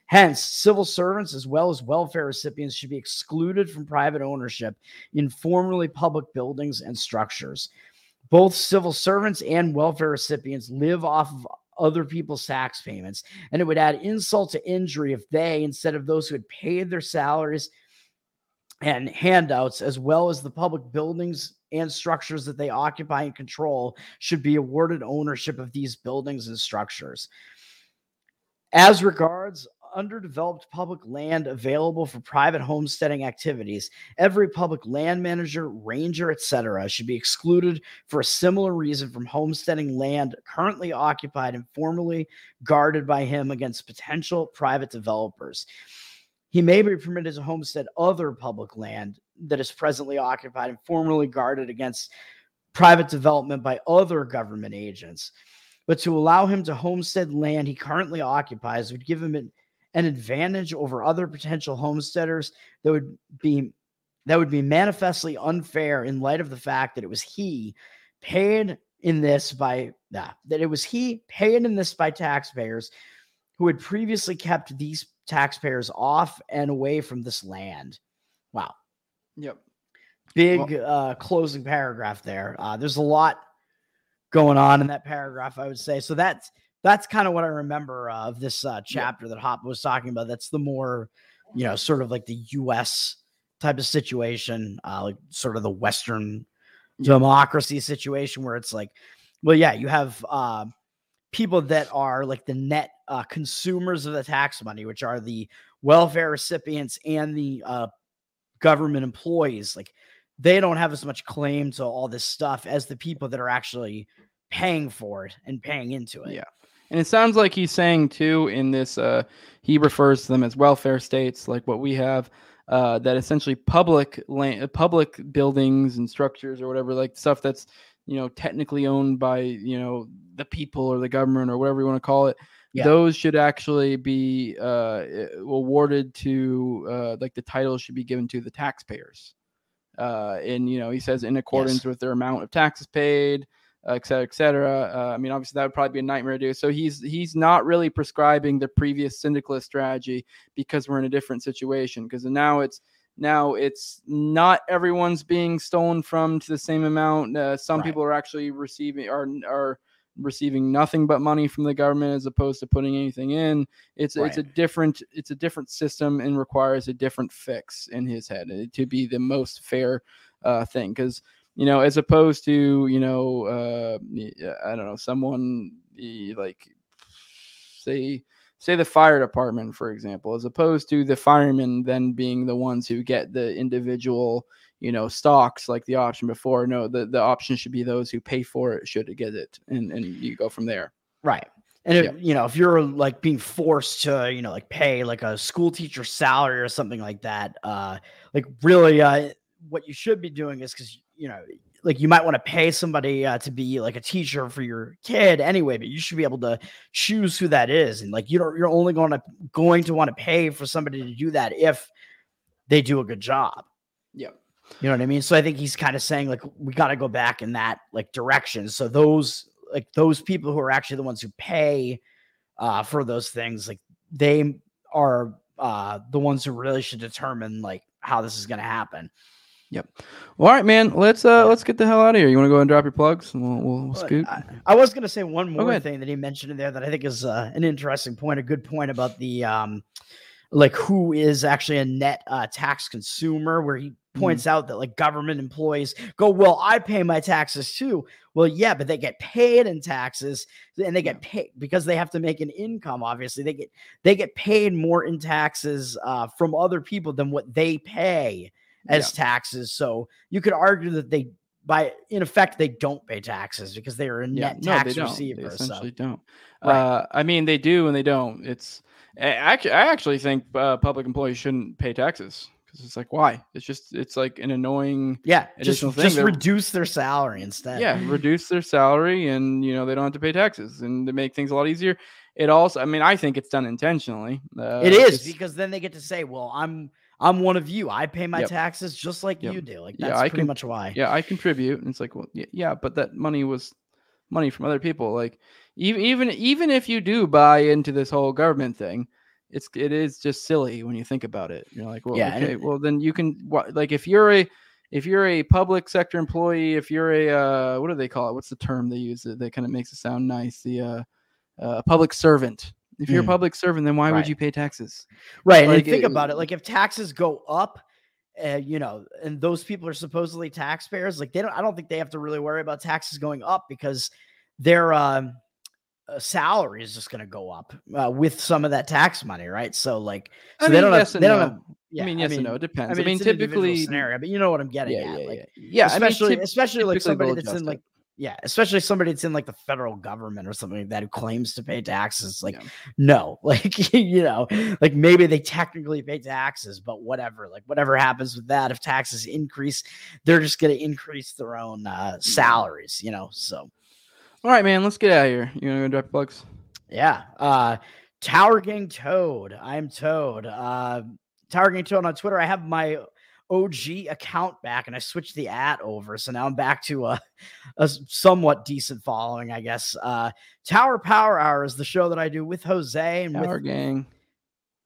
Hence, civil servants as well as welfare recipients should be excluded from private ownership in formerly public buildings and structures. Both civil servants and welfare recipients live off of other people's tax payments, and it would add insult to injury if they, instead of those who had paid their salaries and handouts, as well as the public buildings and structures that they occupy and control should be awarded ownership of these buildings and structures. As regards underdeveloped public land available for private homesteading activities, every public land manager, ranger, etc., should be excluded for a similar reason from homesteading land currently occupied and formerly guarded by him against potential private developers. He may be permitted to homestead other public land that is presently occupied and formerly guarded against private development by other government agents. But to allow him to homestead land he currently occupies would give him an, an advantage over other potential homesteaders that would be that would be manifestly unfair in light of the fact that it was he paid in this by nah, that it was he paid in this by taxpayers who had previously kept these taxpayers off and away from this land. Wow. Yep. Big well, uh, closing paragraph there. Uh, there's a lot going on in that paragraph, I would say. So that's that's kind of what I remember uh, of this uh, chapter that Hoppe was talking about. That's the more, you know, sort of like the U.S. type of situation, uh, like sort of the Western democracy situation where it's like, well, yeah, you have uh, people that are like the net uh, consumers of the tax money, which are the welfare recipients and the uh, government employees, like they don't have as much claim to all this stuff as the people that are actually paying for it and paying into it. Yeah. And it sounds like he's saying too in this uh he refers to them as welfare states like what we have uh that essentially public land public buildings and structures or whatever like stuff that's you know technically owned by you know the people or the government or whatever you want to call it Yeah. those should actually be uh awarded to uh like the title should be given to the taxpayers uh and you know he says in accordance with their amount of taxes paid uh, et cetera, et cetera. Uh, I mean, obviously that would probably be a nightmare to do. So he's he's not really prescribing the previous syndicalist strategy because we're in a different situation. Because now it's now it's not everyone's being stolen from to the same amount. Uh, some Right. people are actually receiving are are receiving nothing but money from the government as opposed to putting anything in. It's it's a different it's a different system and requires a different fix in his head uh, to be the most fair uh, thing. Because you know, as opposed to you know, uh, uh, I don't know, someone like say say the fire department, for example, as opposed to the firemen then being the ones who get the individual you know stocks like the option before. No, the the option should be those who pay for it should get it, and and you go from there. Right. And if, Yeah. you know, if you're like being forced to, you know, like pay like a school teacher salary or something like that, uh, like really, uh, what you should be doing is because you know, like you might want to pay somebody uh, to be like a teacher for your kid anyway, but you should be able to choose who that is, and like you don't, you're only going to going to want to pay for somebody to do that if they do a good job. Yep. You know what I mean? So I think he's kind of saying like we got to go back in that like direction. So those like those people who are actually the ones who pay uh for those things, like they are uh the ones who really should determine like how this is going to happen. Yep. Well, all right, man. Let's uh let's get the hell out of here. You want to go and drop your plugs, and we'll we'll, we'll scoot. I, I was going to say one more thing that he mentioned in there that I think is uh, an interesting point, a good point about the um, like who is actually a net uh, tax consumer, where he Mm-hmm. points out that like government employees go, well, I pay my taxes too. Well, yeah, but they get paid in taxes, and they get paid because they have to make an income. Obviously, they get they get paid more in taxes uh, from other people than what they pay as taxes. So you could argue that they by in effect they don't pay taxes because they are a Yeah, net no, tax they don't. receiver. They so essentially don't. Right. Uh, I mean, they do and they don't. It's actually, I actually think uh, public employees shouldn't pay taxes because it's like, why? It's just, it's like an annoying. yeah, just, thing, just they're- reduce their salary instead. Yeah, reduce their salary and you know they don't have to pay taxes and to make things a lot easier. It also, I mean, I think it's done intentionally. Uh, it is because then they get to say, "Well, I'm I'm one of you. I pay my Yep. taxes just like Yep. you do." Like Yeah, that's I pretty can- much why. yeah i contribute and it's like well yeah, yeah but that money was money from other people like even even even if you do buy into this whole government thing it's it is just silly when you think about it you're like well Yeah, okay it- well then you can like if you're a if you're a public sector employee if you're a uh what do they call it what's the term they use that, that kind of makes it sound nice the uh uh public servant if you're a Mm. public servant then why Right. would you pay taxes Right. And think it- about it. Like if taxes go up, uh, you know, and those people are supposedly taxpayers, like they don't I don't think they have to really worry about taxes going up because their um uh, salary is just going to go up uh, with some of that tax money, right? So like so I they mean, don't yes have they don't no. have yeah, I mean, yes and no. It I depends. mean, I mean, it's an typically, scenario, but you know what I'm getting yeah, at. yeah, like yeah, yeah. I mean, especially especially like somebody that's in like yeah, especially somebody that's in like the federal government or something like that who claims to pay taxes. Like, no, like you know, like maybe they technically pay taxes, but whatever, like whatever happens with that, if taxes increase, they're just gonna increase their own uh salaries, you know. So All right, man. Let's get out of here. You want to go drop your plugs? yeah. Uh Tower Gang Toad. I'm Toad. Uh Tower Gang Toad on Twitter. I have my OG account back and I switched the at over. So now I'm back to a somewhat decent following, I guess. Uh Tower Power Hour is the show that I do with Jose and Tower with Gang.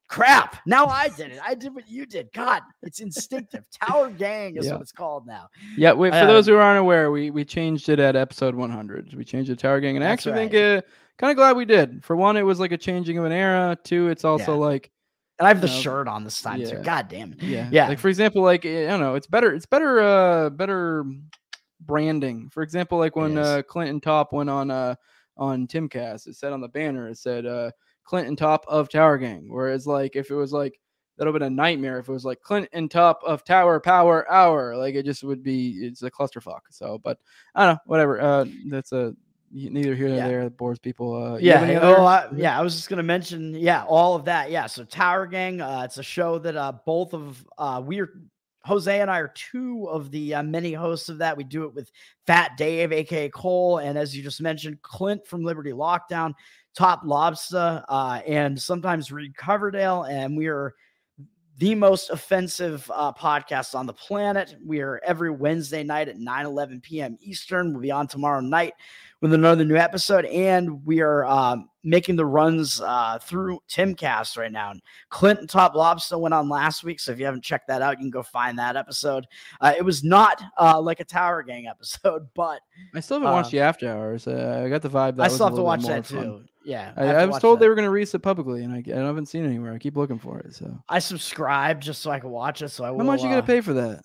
Crap. Now I did it. I did what you did. God, it's instinctive. Tower Gang is Yeah. what it's called now. Yeah, wait, for Uh, those who aren't aware, we we changed it at episode 100. We changed the Tower Gang, and I actually think uh, kind of glad we did. For one, it was like a changing of an era. Two, it's also Yeah. like And I have the No, shirt on this time too. God damn it. yeah, Yeah. Like for example, like eh, I don't know, it's better. It's better. Uh, better branding. For example, like when uh, Clinton Top went on uh on Timcast, it said on the banner, it said uh Clinton Top of Tower Gang. Whereas like if it was like that would have been a nightmare if it was like Clint and top of tower power hour. Like it just would be it's a clusterfuck. So, but I don't know, whatever. Uh, that's a neither here nor Yeah. there. Bores people. Uh, Yeah, oh, I, yeah. I was just gonna mention, yeah, all of that. Yeah, so Tower Gang, uh, it's a show that uh, both of uh, we're Jose and I are two of the uh, many hosts of that. We do it with Fat Dave, aka Cole, and as you just mentioned, Clint from Liberty Lockdown, Top Lobsta, uh, and sometimes Reed Coverdale, and we are the most offensive uh, podcast on the planet. We are every Wednesday night at 9 11 p.m. Eastern. We'll be on tomorrow night with another new episode. And we are um, making the runs uh, through Timcast right now. And Clint and Top Lobsta went on last week. So if you haven't checked that out, you can go find that episode. Uh, it was not uh, like a Tower Gang episode, but I still haven't watched uh, the after hours. Uh, I got the vibe. That I still have to watch that fun. too. Yeah. I, have I was told they were going to release it publicly, and I, I haven't seen it anywhere. I keep looking for it. So, I subscribed just so I could watch it. So I how will, much you uh, gonna pay for that?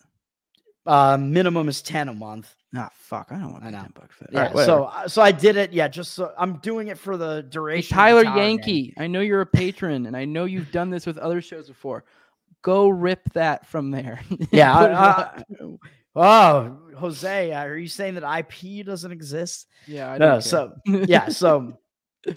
Uh, minimum is 10 a month. Ah, fuck! I don't want I to know. ten bucks for that. Yeah, right, so uh, so I did it. Yeah, just so I'm doing it for the duration. the Tyler. Yankee, I know you're a patron, and I know you've done this with other shows before. Go rip that from there. Yeah, I- Oh, Jose, are you saying that IP doesn't exist? yeah. I no. So yeah, so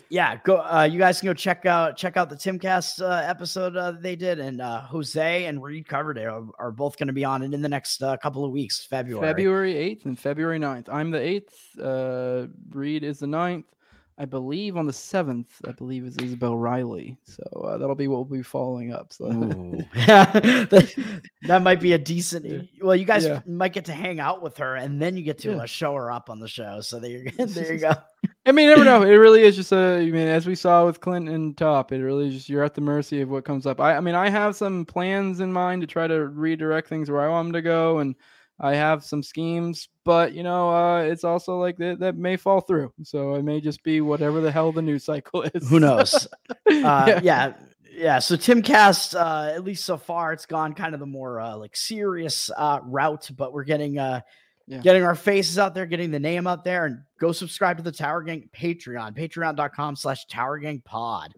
yeah, go. Uh, you guys can go check out check out the Timcast uh, episode uh, they did, and uh, Jose and Reed Coverdale are, are both going to be on it in the next uh, couple of weeks, February. February 8th and February 9th. I'm the 8th. Uh, Reed is the 9th. I believe on the 7th, I believe is Isabel Riley. So uh, that'll be what we'll be following up. So yeah, that, that might be a decent. Yeah. Well, you guys Yeah. might get to hang out with her, and then you get to Yeah. uh, show her up on the show. So there you go. There you go. I mean, never know. It really is just a. I mean, as we saw with Clinton and Top, it really is just you're at the mercy of what comes up. I, I mean, I have some plans in mind to try to redirect things where I want them to go, and I have some schemes. But you know, uh, it's also like that that may fall through. So it may just be whatever the hell the news cycle is. Who knows? Uh, Yeah. yeah. yeah, So Timcast, uh, at least so far, it's gone kind of the more uh, like serious uh, route, but we're getting uh, Yeah. getting our faces out there, getting the name out there, and go subscribe to the Tower Gang Patreon, patreon.com slash Tower Gang Pod.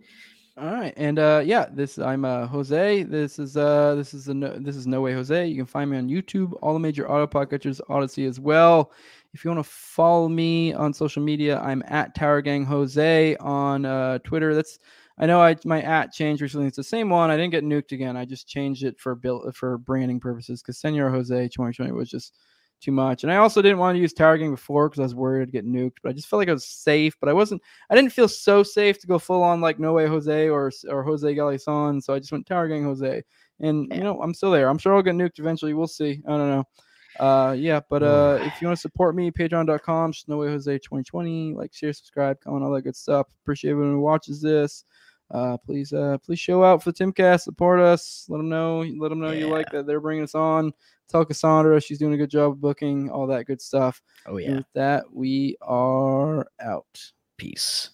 All right, and uh, yeah, this I'm uh, Jose. This is uh, this is a no, this is No Way Jose. You can find me on YouTube, all the major auto podcatchers, Odysee as well. If you want to follow me on social media, I'm at Tower Gang Jose on uh, Twitter. That's I know I my at changed recently. It's the same one. I didn't get nuked again. I just changed it for bill for branding purposes because Senor Jose 2020 was just too much. And I also didn't want to use Tower Gang before because I was worried I'd get nuked, but I just felt like I was safe. But I wasn't. I didn't feel so safe to go full on like No Way Jose or or Jose Galison. So I just went Tower Gang Jose. And Yeah. you know, I'm still there. I'm sure I'll get nuked eventually. We'll see. I don't know. Uh yeah, but uh if you want to support me, patreon.com, No Way Jose 2020, like, share, subscribe, comment, all that good stuff. Appreciate everyone who watches this. Uh please uh please show out for the Timcast, support us, let them know, let them know you like that they're bringing us on. Tell Cassandra she's doing a good job of booking, all that good stuff. Oh, And with that, we are out. Peace.